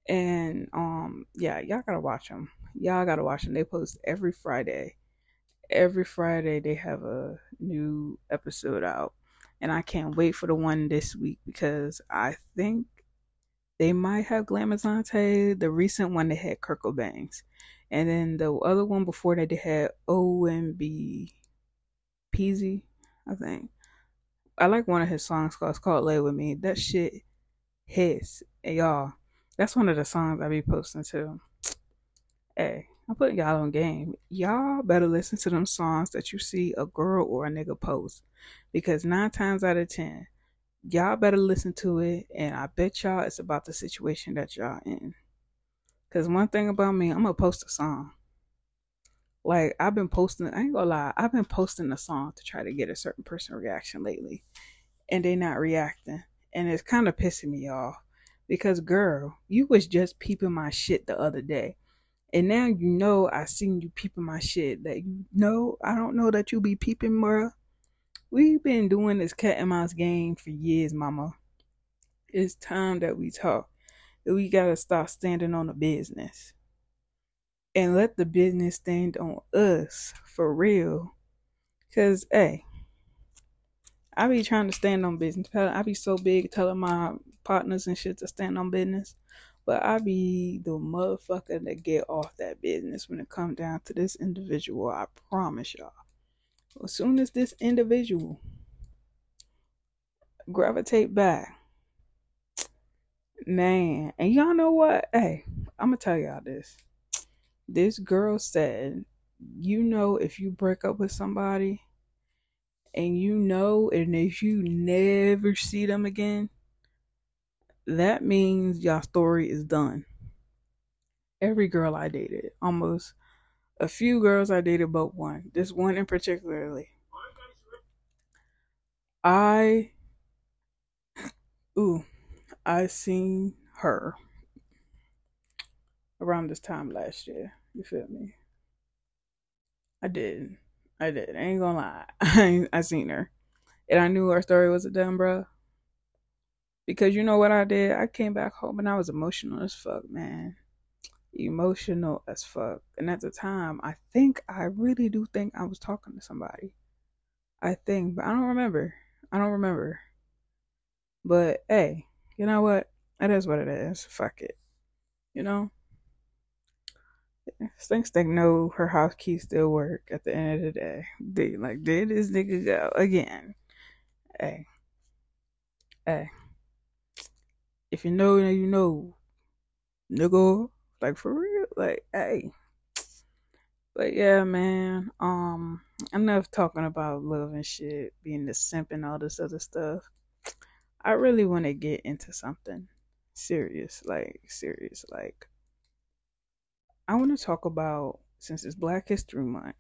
And um, yeah, y'all gotta watch them. Y'all gotta watch them. They post every Friday. Every Friday they have a new episode out, and I can't wait for the one this week because I think they might have Glamazante. The recent one they had Kirk Bangz, and then the other one before that they had OMB Peezy, I think. I like one of his songs called it's called Lay With Me. That shit hits. Y'all, that's one of the songs I be posting to. Hey, I'm putting y'all on game. Y'all better listen to them songs that you see a girl or a nigga post. Because nine times out of ten, y'all better listen to it and I bet y'all it's about the situation that y'all in. Cause one thing about me, I'm gonna post a song. Like I've been posting I ain't gonna lie, I've been posting a song to try to get a certain person reaction lately. And they not reacting. And it's kinda pissing me off. Because girl, you was just peeping my shit the other day. And now you know I seen you peeping my shit. That you know I don't know that you be peeping, bruh. We've been doing this cat and mouse game for years, mama. It's time that we talk. We gotta stop standing on the business. And let the business stand on us for real. Cause hey, I be trying to stand on business. I be so big telling my partners and shit to stand on business. But I be the motherfucker that get off that business when it come down to this individual. I promise y'all as soon as this individual gravitate back, man, and y'all know what? Hey, I'm gonna tell y'all this. This girl said, you know, if you break up with somebody and you know, and if you never see them again, that means your story is done. Every girl I dated, almost a few girls I dated, but one. This one in particularly. I ooh, I seen her around this time last year. You feel me? I did. I did. I ain't gonna lie. *laughs* I, I seen her. And I knew her story was a dumb bro. Because you know what I did? I came back home and I was emotional as fuck, man emotional as fuck. And at the time, I think I really do think I was talking to somebody. I think, but I don't remember. I don't remember. But hey, you know what? It is what it is. Fuck it. You know? Stinks they know her house keys still work at the end of the day. They like did this nigga go again. Hey. Hey. If you know, you know. Nigga. Like for real, like hey. But yeah, man. Um, enough talking about love and shit, being the simp and all this other stuff. I really want to get into something serious, like serious, like. I want to talk about since it's Black History Month.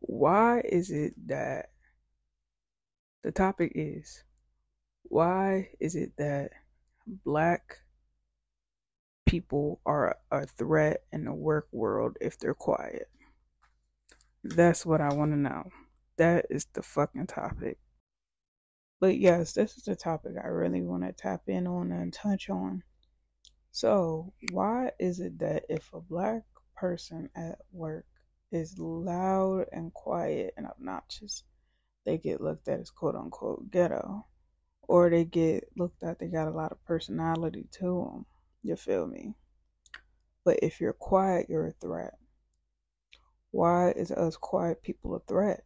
Why is it that the topic is why is it that black people are a threat in the work world if they're quiet? That's what I want to know. That is the fucking topic. But yes, this is the topic I really want to tap in on and touch on. So, why is it that if a black person at work is loud and quiet and obnoxious, they get looked at as quote unquote ghetto? Or they get looked at, they got a lot of personality to them. You feel me? But if you're quiet, you're a threat. Why is us quiet people a threat?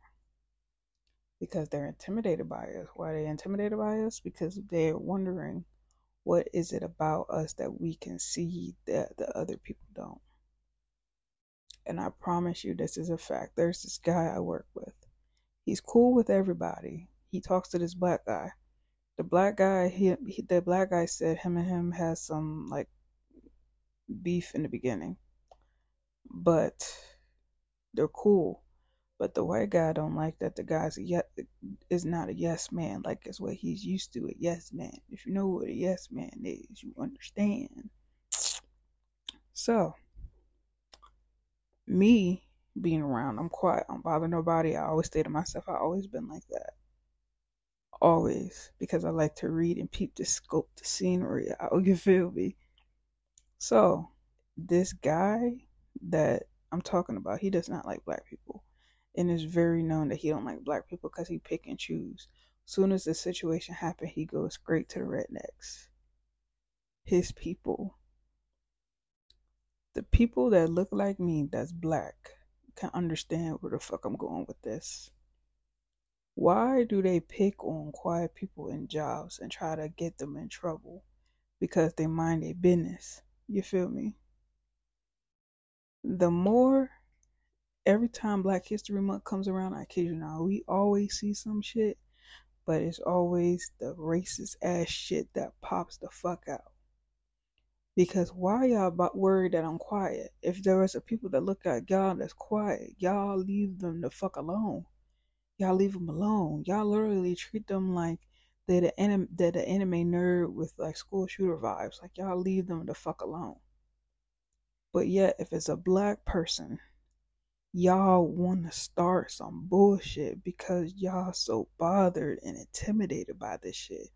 Because they're intimidated by us. Why are they intimidated by us? Because they're wondering what is it about us that we can see that the other people don't. And I promise you, this is a fact. There's this guy I work with. He's cool with everybody. He talks to this black guy the black guy he, he, the black guy said him and him has some like beef in the beginning but they're cool but the white guy don't like that the guy's a yet is not a yes man like it's what he's used to a yes man if you know what a yes man is you understand so me being around i'm quiet i don't bother nobody i always stay to myself i always been like that always because I like to read and peep the scope, the scenery out. You feel me? So, this guy that I'm talking about, he does not like black people. And it's very known that he don't like black people because he pick and choose. Soon as the situation happen, he goes straight to the rednecks. His people. The people that look like me, that's black, can understand where the fuck I'm going with this. Why do they pick on quiet people in jobs and try to get them in trouble? Because they mind their business. You feel me? The more every time Black History Month comes around, I kid you not, we always see some shit, but it's always the racist ass shit that pops the fuck out. Because why y'all about worried that I'm quiet? If there is a people that look at y'all that's quiet, y'all leave them the fuck alone y'all leave them alone. Y'all literally treat them like they're the anime, they're the anime nerd with like school shooter vibes. Like y'all leave them the fuck alone. But yet, if it's a black person, y'all want to start some bullshit because y'all so bothered and intimidated by this shit.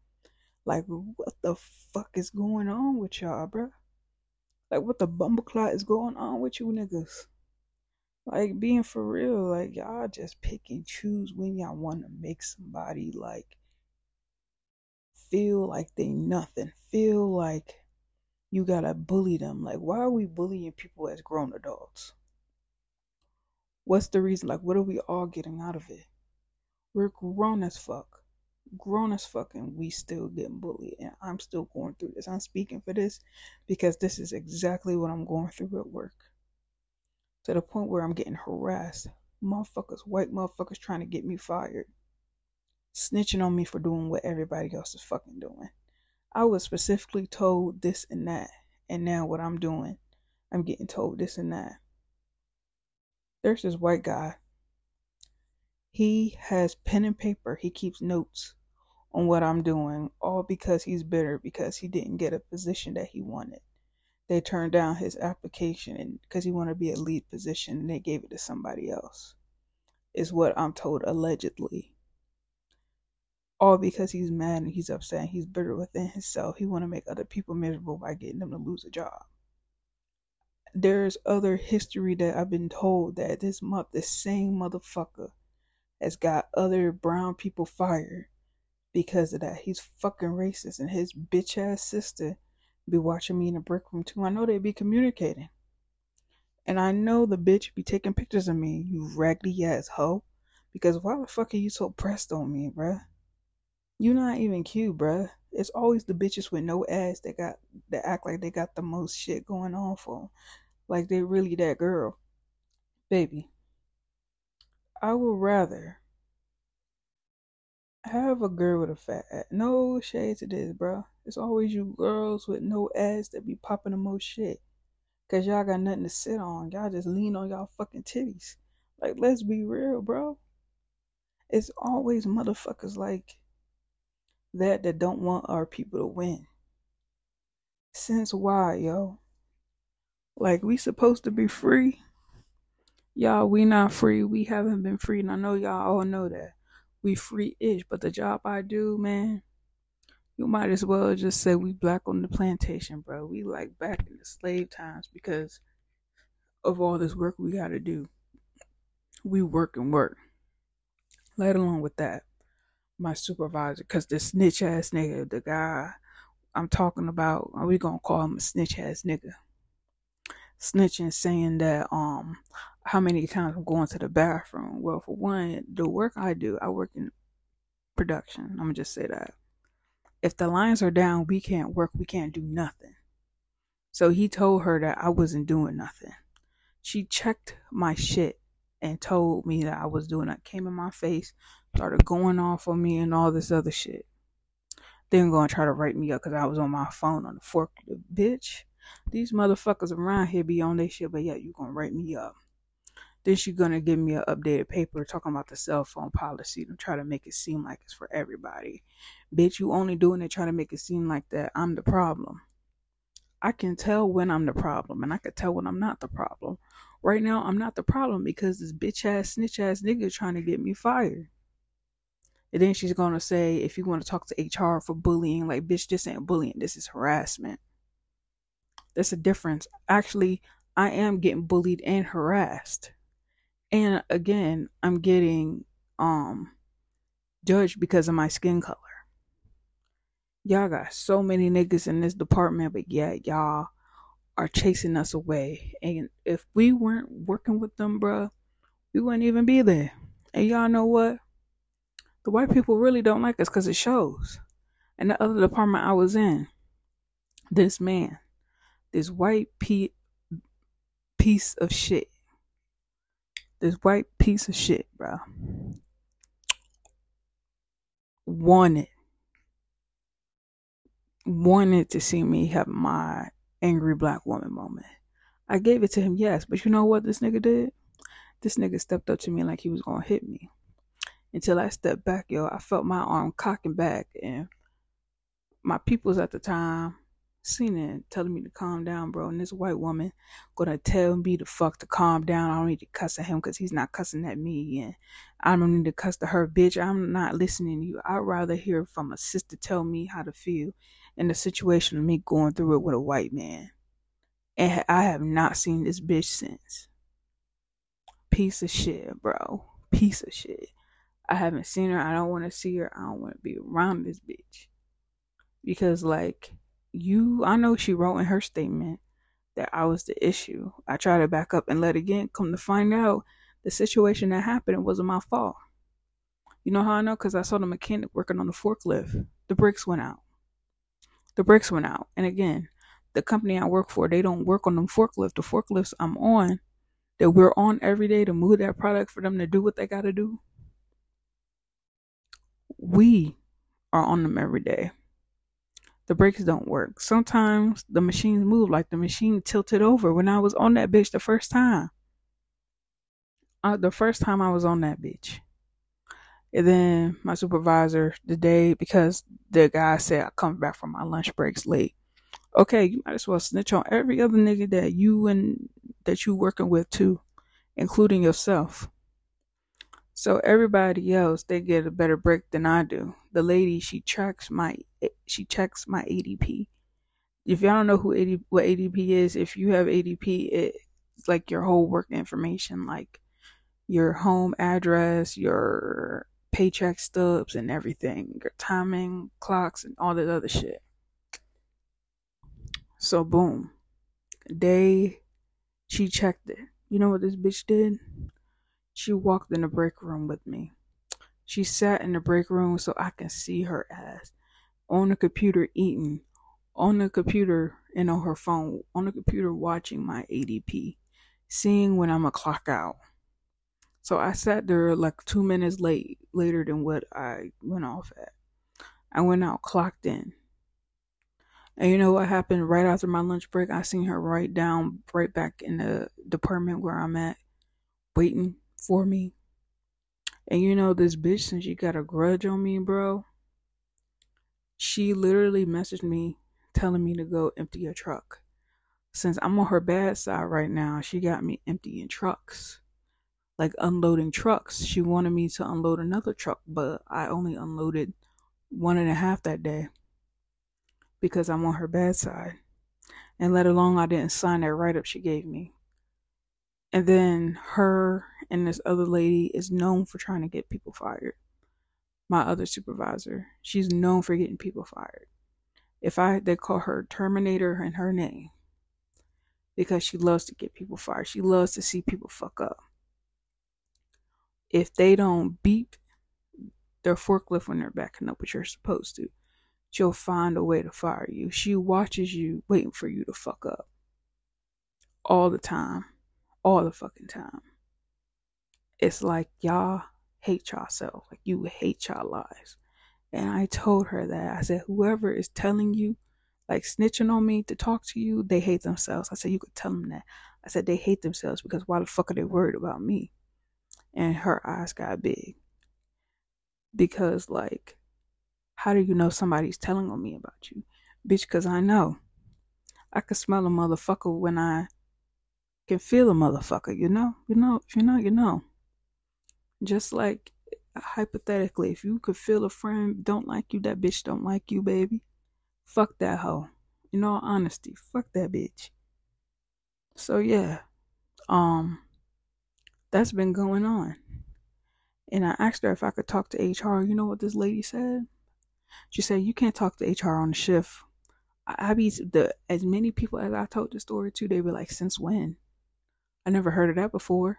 Like, what the fuck is going on with y'all, bro? Like, what the bumbleclot is going on with you niggas? Like being for real, like y'all just pick and choose when y'all want to make somebody like feel like they nothing, feel like you gotta bully them. Like, why are we bullying people as grown adults? What's the reason? Like, what are we all getting out of it? We're grown as fuck. Grown as fuck, and we still getting bullied. And I'm still going through this. I'm speaking for this because this is exactly what I'm going through at work to the point where I'm getting harassed. Motherfuckers, white motherfuckers trying to get me fired. Snitching on me for doing what everybody else is fucking doing. I was specifically told this and that. And now what I'm doing, I'm getting told this and that. There's this white guy. He has pen and paper. He keeps notes on what I'm doing, all because he's bitter because he didn't get a position that he wanted they turned down his application because he wanted to be a lead position and they gave it to somebody else is what i'm told allegedly all because he's mad and he's upset and he's bitter within himself he want to make other people miserable by getting them to lose a job there's other history that i've been told that this month the same motherfucker has got other brown people fired because of that he's fucking racist and his bitch ass sister be watching me in the break room too. I know they be communicating. And I know the bitch be taking pictures of me, you raggedy ass hoe. Because why the fuck are you so pressed on me, bruh? You not even cute, bruh. It's always the bitches with no ass that got that act like they got the most shit going on for them. Like they really that girl. Baby. I would rather have a girl with a fat ass. No shade to this, bro. It's always you girls with no ass that be popping the most shit. Cause y'all got nothing to sit on. Y'all just lean on y'all fucking titties. Like, let's be real, bro. It's always motherfuckers like that that don't want our people to win. Since why, yo? Like we supposed to be free. Y'all, we not free. We haven't been free. And I know y'all all know that. We free ish. But the job I do, man, you might as well just say we black on the plantation, bro. We like back in the slave times because of all this work we gotta do. We work and work. Let alone with that, my supervisor, cause the snitch ass nigga, the guy I'm talking about, we gonna call him a snitch ass nigga. Snitching, saying that um, how many times I'm going to the bathroom. Well, for one, the work I do, I work in production. I'm gonna just say that if the lines are down, we can't work, we can't do nothing. So he told her that I wasn't doing nothing. She checked my shit and told me that I was doing it. Came in my face, started going off on me and all this other shit. Then to try to write me up because I was on my phone on the forklift. Bitch, these motherfuckers around here be on their shit, but yet you gonna write me up. Then she gonna give me an updated paper talking about the cell phone policy and try to make it seem like it's for everybody. Bitch, you only doing it trying to make it seem like that I'm the problem. I can tell when I'm the problem and I can tell when I'm not the problem. Right now, I'm not the problem because this bitch ass, snitch ass nigga trying to get me fired. And then she's gonna say, if you want to talk to HR for bullying, like, bitch, this ain't bullying, this is harassment. There's a difference. Actually, I am getting bullied and harassed. And again i'm getting um judged because of my skin color. Y'all got so many niggas in this department but yet y'all are chasing us away. And if we weren't working with them bruh we wouldn't even be there. And y'all know what? The white people really don't like us because it shows. And the other department i was in this man this white pe- piece of shit this white piece of shit, bro, wanted wanted to see me have my angry black woman moment. I gave it to him, yes, but you know what this nigga did? This nigga stepped up to me like he was gonna hit me. Until I stepped back, yo, I felt my arm cocking back, and my peoples at the time seen it telling me to calm down, bro. And this white woman gonna tell me to fuck to calm down. I don't need to cuss at him because he's not cussing at me, and I don't need to cuss to her, bitch. I'm not listening to you. I'd rather hear from a sister tell me how to feel in the situation of me going through it with a white man. And I have not seen this bitch since. Piece of shit, bro. Piece of shit. I haven't seen her. I don't want to see her. I don't want to be around this bitch. Because, like, you I know she wrote in her statement that I was the issue. I tried to back up and let again come to find out the situation that happened wasn't my fault. You know how I know? Because I saw the mechanic working on the forklift. The brakes went out. The brakes went out. And again, the company I work for, they don't work on them forklift. The forklifts I'm on, that we're on every day to move that product for them to do what they got to do. We are on them every day the brakes don't work. Sometimes the machines move like the machine tilted over when I was on that bitch the first time. Uh, the first time I was on that bitch. And then my supervisor, the day, because the guy said I come back from my lunch breaks late. Okay, you might as well snitch on every other nigga that you and that you working with too, including yourself. So everybody else they get a better break than I do. The lady she tracks my eh, she checks my ADP. If y'all don't know who AD, what ADP is, if you have ADP, it's like your whole work information, like your home address, your paycheck stubs, and everything, your timing clocks, and all that other shit. So boom, day she checked it. You know what this bitch did? She walked in the break room with me. She sat in the break room so I can see her ass on the computer eating, on the computer and on her phone, on the computer watching my ADP, seeing when I'm a clock out. So I sat there like two minutes late, later than what I went off at. I went out, clocked in. And you know what happened right after my lunch break? I seen her right down, right back in the department where I'm at, waiting for me. And you know, this bitch, since she got a grudge on me, bro, she literally messaged me telling me to go empty a truck. since I'm on her bad side right now, she got me emptying trucks. Like unloading trucks. She wanted me to unload another truck, but I only unloaded one and a half that day because I'm on her bad side. And let alone I didn't sign that write up she gave me. And then her and this other lady is known for trying to get people fired. My other supervisor, she's known for getting people fired. If I they call her Terminator in her name because she loves to get people fired. She loves to see people fuck up. If they don't beep their forklift when they're backing up, which you're supposed to, she'll find a way to fire you. She watches you waiting for you to fuck up. All the time. All the fucking time. It's like y'all hate yourself. Like you hate y'all lives. And I told her that. I said, whoever is telling you, like snitching on me to talk to you, they hate themselves. I said, you could tell them that. I said, they hate themselves because why the fuck are they worried about me? And her eyes got big. Because, like, how do you know somebody's telling on me about you? Bitch, because I know. I can smell a motherfucker when I can feel a motherfucker, you know? You know, you know, you know. Just like hypothetically, if you could feel a friend don't like you, that bitch don't like you, baby. Fuck that hoe. In all honesty, fuck that bitch. So yeah, um, that's been going on. And I asked her if I could talk to HR. You know what this lady said? She said, You can't talk to HR on the shift. I be the as many people as I told the story to, they were like, Since when? I never heard of that before.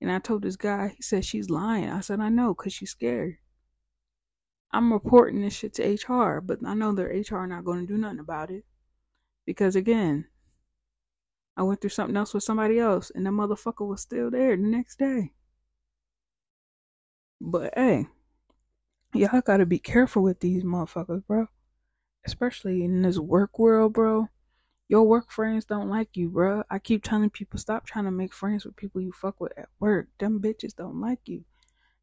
And I told this guy, he said she's lying. I said, I know, because she's scared. I'm reporting this shit to HR, but I know their HR not going to do nothing about it. Because again, I went through something else with somebody else, and that motherfucker was still there the next day. But hey, y'all gotta be careful with these motherfuckers, bro. Especially in this work world, bro. Your work friends don't like you, bro. I keep telling people stop trying to make friends with people you fuck with at work. Them bitches don't like you.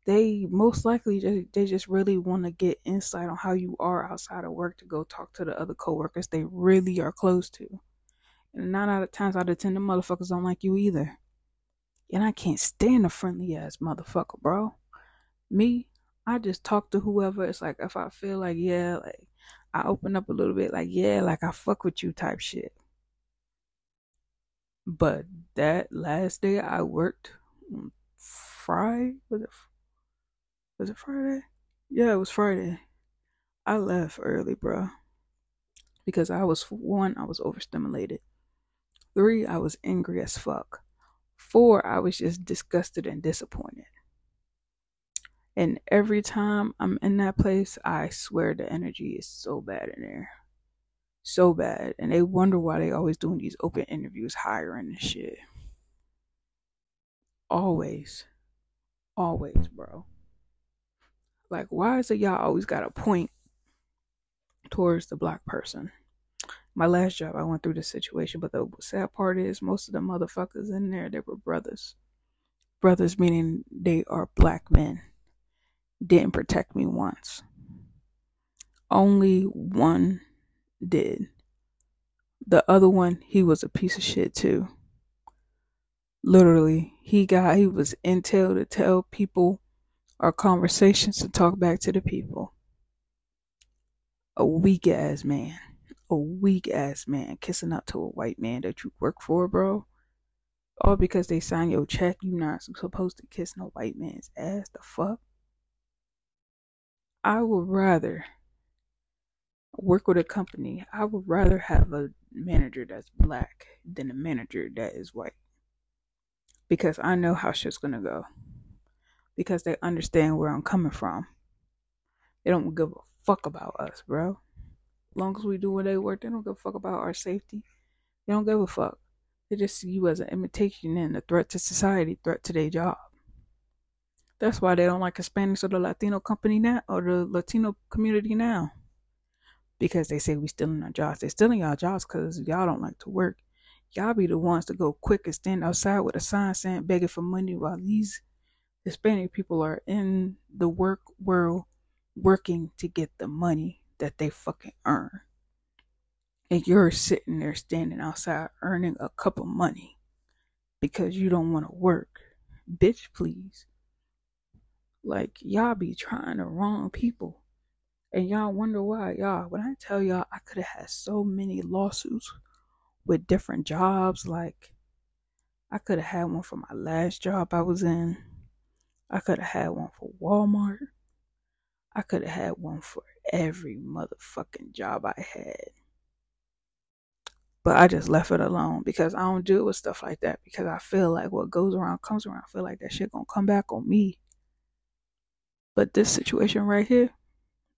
They most likely just they just really want to get insight on how you are outside of work to go talk to the other coworkers they really are close to. And nine out of times out of ten, the motherfuckers don't like you either. And I can't stand a friendly ass motherfucker, bro. Me, I just talk to whoever. It's like if I feel like, yeah, like I open up a little bit, like, yeah, like I fuck with you type shit. But that last day I worked Friday was it was it Friday? Yeah, it was Friday. I left early, bro. Because I was one, I was overstimulated. Three, I was angry as fuck. Four, I was just disgusted and disappointed. And every time I'm in that place, I swear the energy is so bad in there. So bad. And they wonder why they always doing these open interviews, hiring and shit. Always. Always, bro. Like, why is it y'all always got to point towards the black person? My last job, I went through this situation, but the sad part is most of the motherfuckers in there, they were brothers. Brothers meaning they are black men didn't protect me once. Only one did. The other one, he was a piece of shit too. Literally, he got he was intel to tell people or conversations to talk back to the people. A weak ass man. A weak ass man kissing up to a white man that you work for, bro. All because they sign your check, you're not supposed to kiss no white man's ass. The fuck? I would rather work with a company. I would rather have a manager that's black than a manager that is white. Because I know how shit's gonna go. Because they understand where I'm coming from. They don't give a fuck about us, bro. As long as we do what they work, they don't give a fuck about our safety. They don't give a fuck. They just see you as an imitation and a threat to society, threat to their job. That's why they don't like Hispanics or the Latino company now or the Latino community now. Because they say we stealing our jobs. They're stealing our jobs because y'all don't like to work. Y'all be the ones to go quick and stand outside with a sign saying begging for money while these Hispanic people are in the work world working to get the money that they fucking earn. and you're sitting there standing outside earning a cup of money because you don't want to work. Bitch, please. Like, y'all be trying the wrong people. And y'all wonder why. Y'all, when I tell y'all, I could have had so many lawsuits with different jobs. Like, I could have had one for my last job I was in. I could have had one for Walmart. I could have had one for every motherfucking job I had. But I just left it alone because I don't deal with stuff like that because I feel like what goes around comes around. I feel like that shit gonna come back on me. But this situation right here,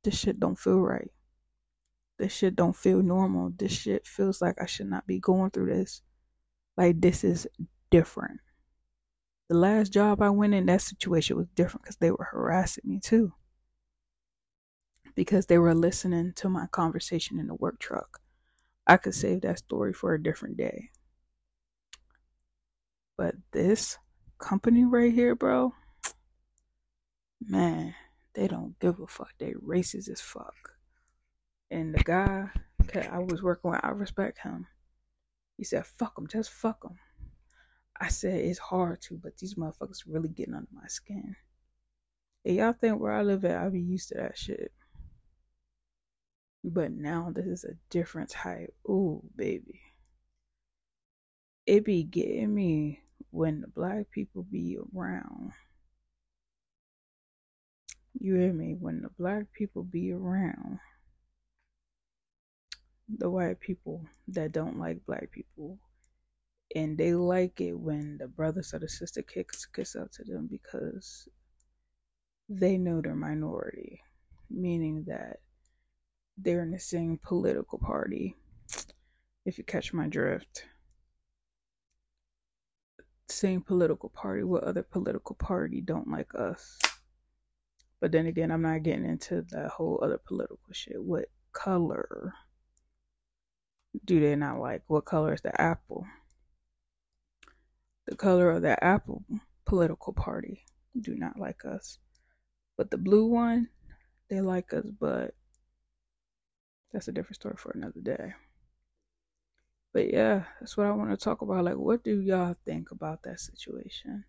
this shit don't feel right. This shit don't feel normal. This shit feels like I should not be going through this. Like this is different. The last job I went in, that situation was different because they were harassing me too. Because they were listening to my conversation in the work truck. I could save that story for a different day. But this company right here, bro, man, they don't give a fuck. They racist as fuck. And the guy I was working with, I respect him. He said, fuck them, just fuck them. I said it's hard to, but these motherfuckers really getting under my skin. And y'all think where I live at, I be used to that shit. But now this is a different type. Ooh, baby. It be getting me when the black people be around. You hear me? When the black people be around, the white people that don't like black people and they like it when the brothers or the sister kicks kiss up to them because they know they're minority, meaning that they're in the same political party. If you catch my drift, same political party. What other political party don't like us? But then again, I'm not getting into that whole other political shit. What color do they not like? What color is the apple? the color of that apple political party do not like us. But the blue one, they like us, but that's a different story for another day. But yeah, that's what I want to talk about. Like, what do y'all think about that situation?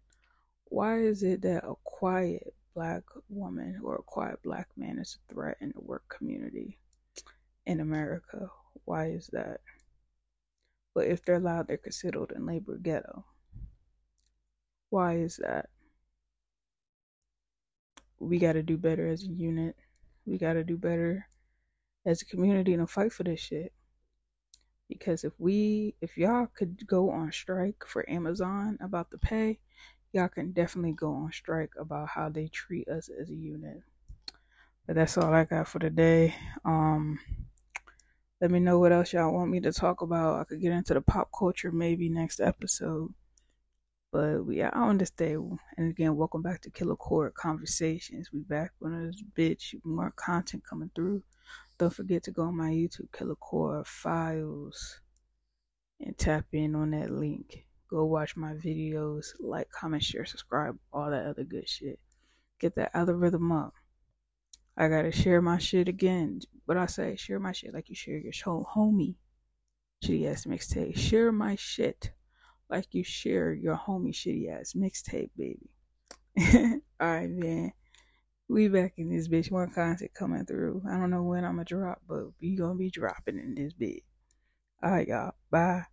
Why is it that a quiet black woman or a quiet black man is a threat in the work community in America? Why is that? But if they're loud, they're considered in labor ghetto. Why is that? We got to do better as a unit. We got to do better as a community and fight for this shit. Because if we, if y'all could go on strike for Amazon about the pay, y'all can definitely go on strike about how they treat us as a unit. But that's all I got for today. Um, let me know what else y'all want me to talk about. I could get into the pop culture maybe next episode. But we are on this day. And again, welcome back to Killa Kora Conversations. We back on this bitch. More content coming through. Don't forget to go on my YouTube, Killa Kora Files, and tap in on that link. Go watch my videos, like, comment, share, subscribe, all that other good shit. Get that algorithm up. I gotta share my shit again. What I say, share my shit like you share your show, homie. Shitty ass mixtape. Share my shit like you share your homie shitty ass mixtape, baby. *laughs* Alright, man. We back in this bitch. More content coming through. I don't know when I'm gonna drop, but we gonna be dropping in this bitch. Alright, y'all. Bye.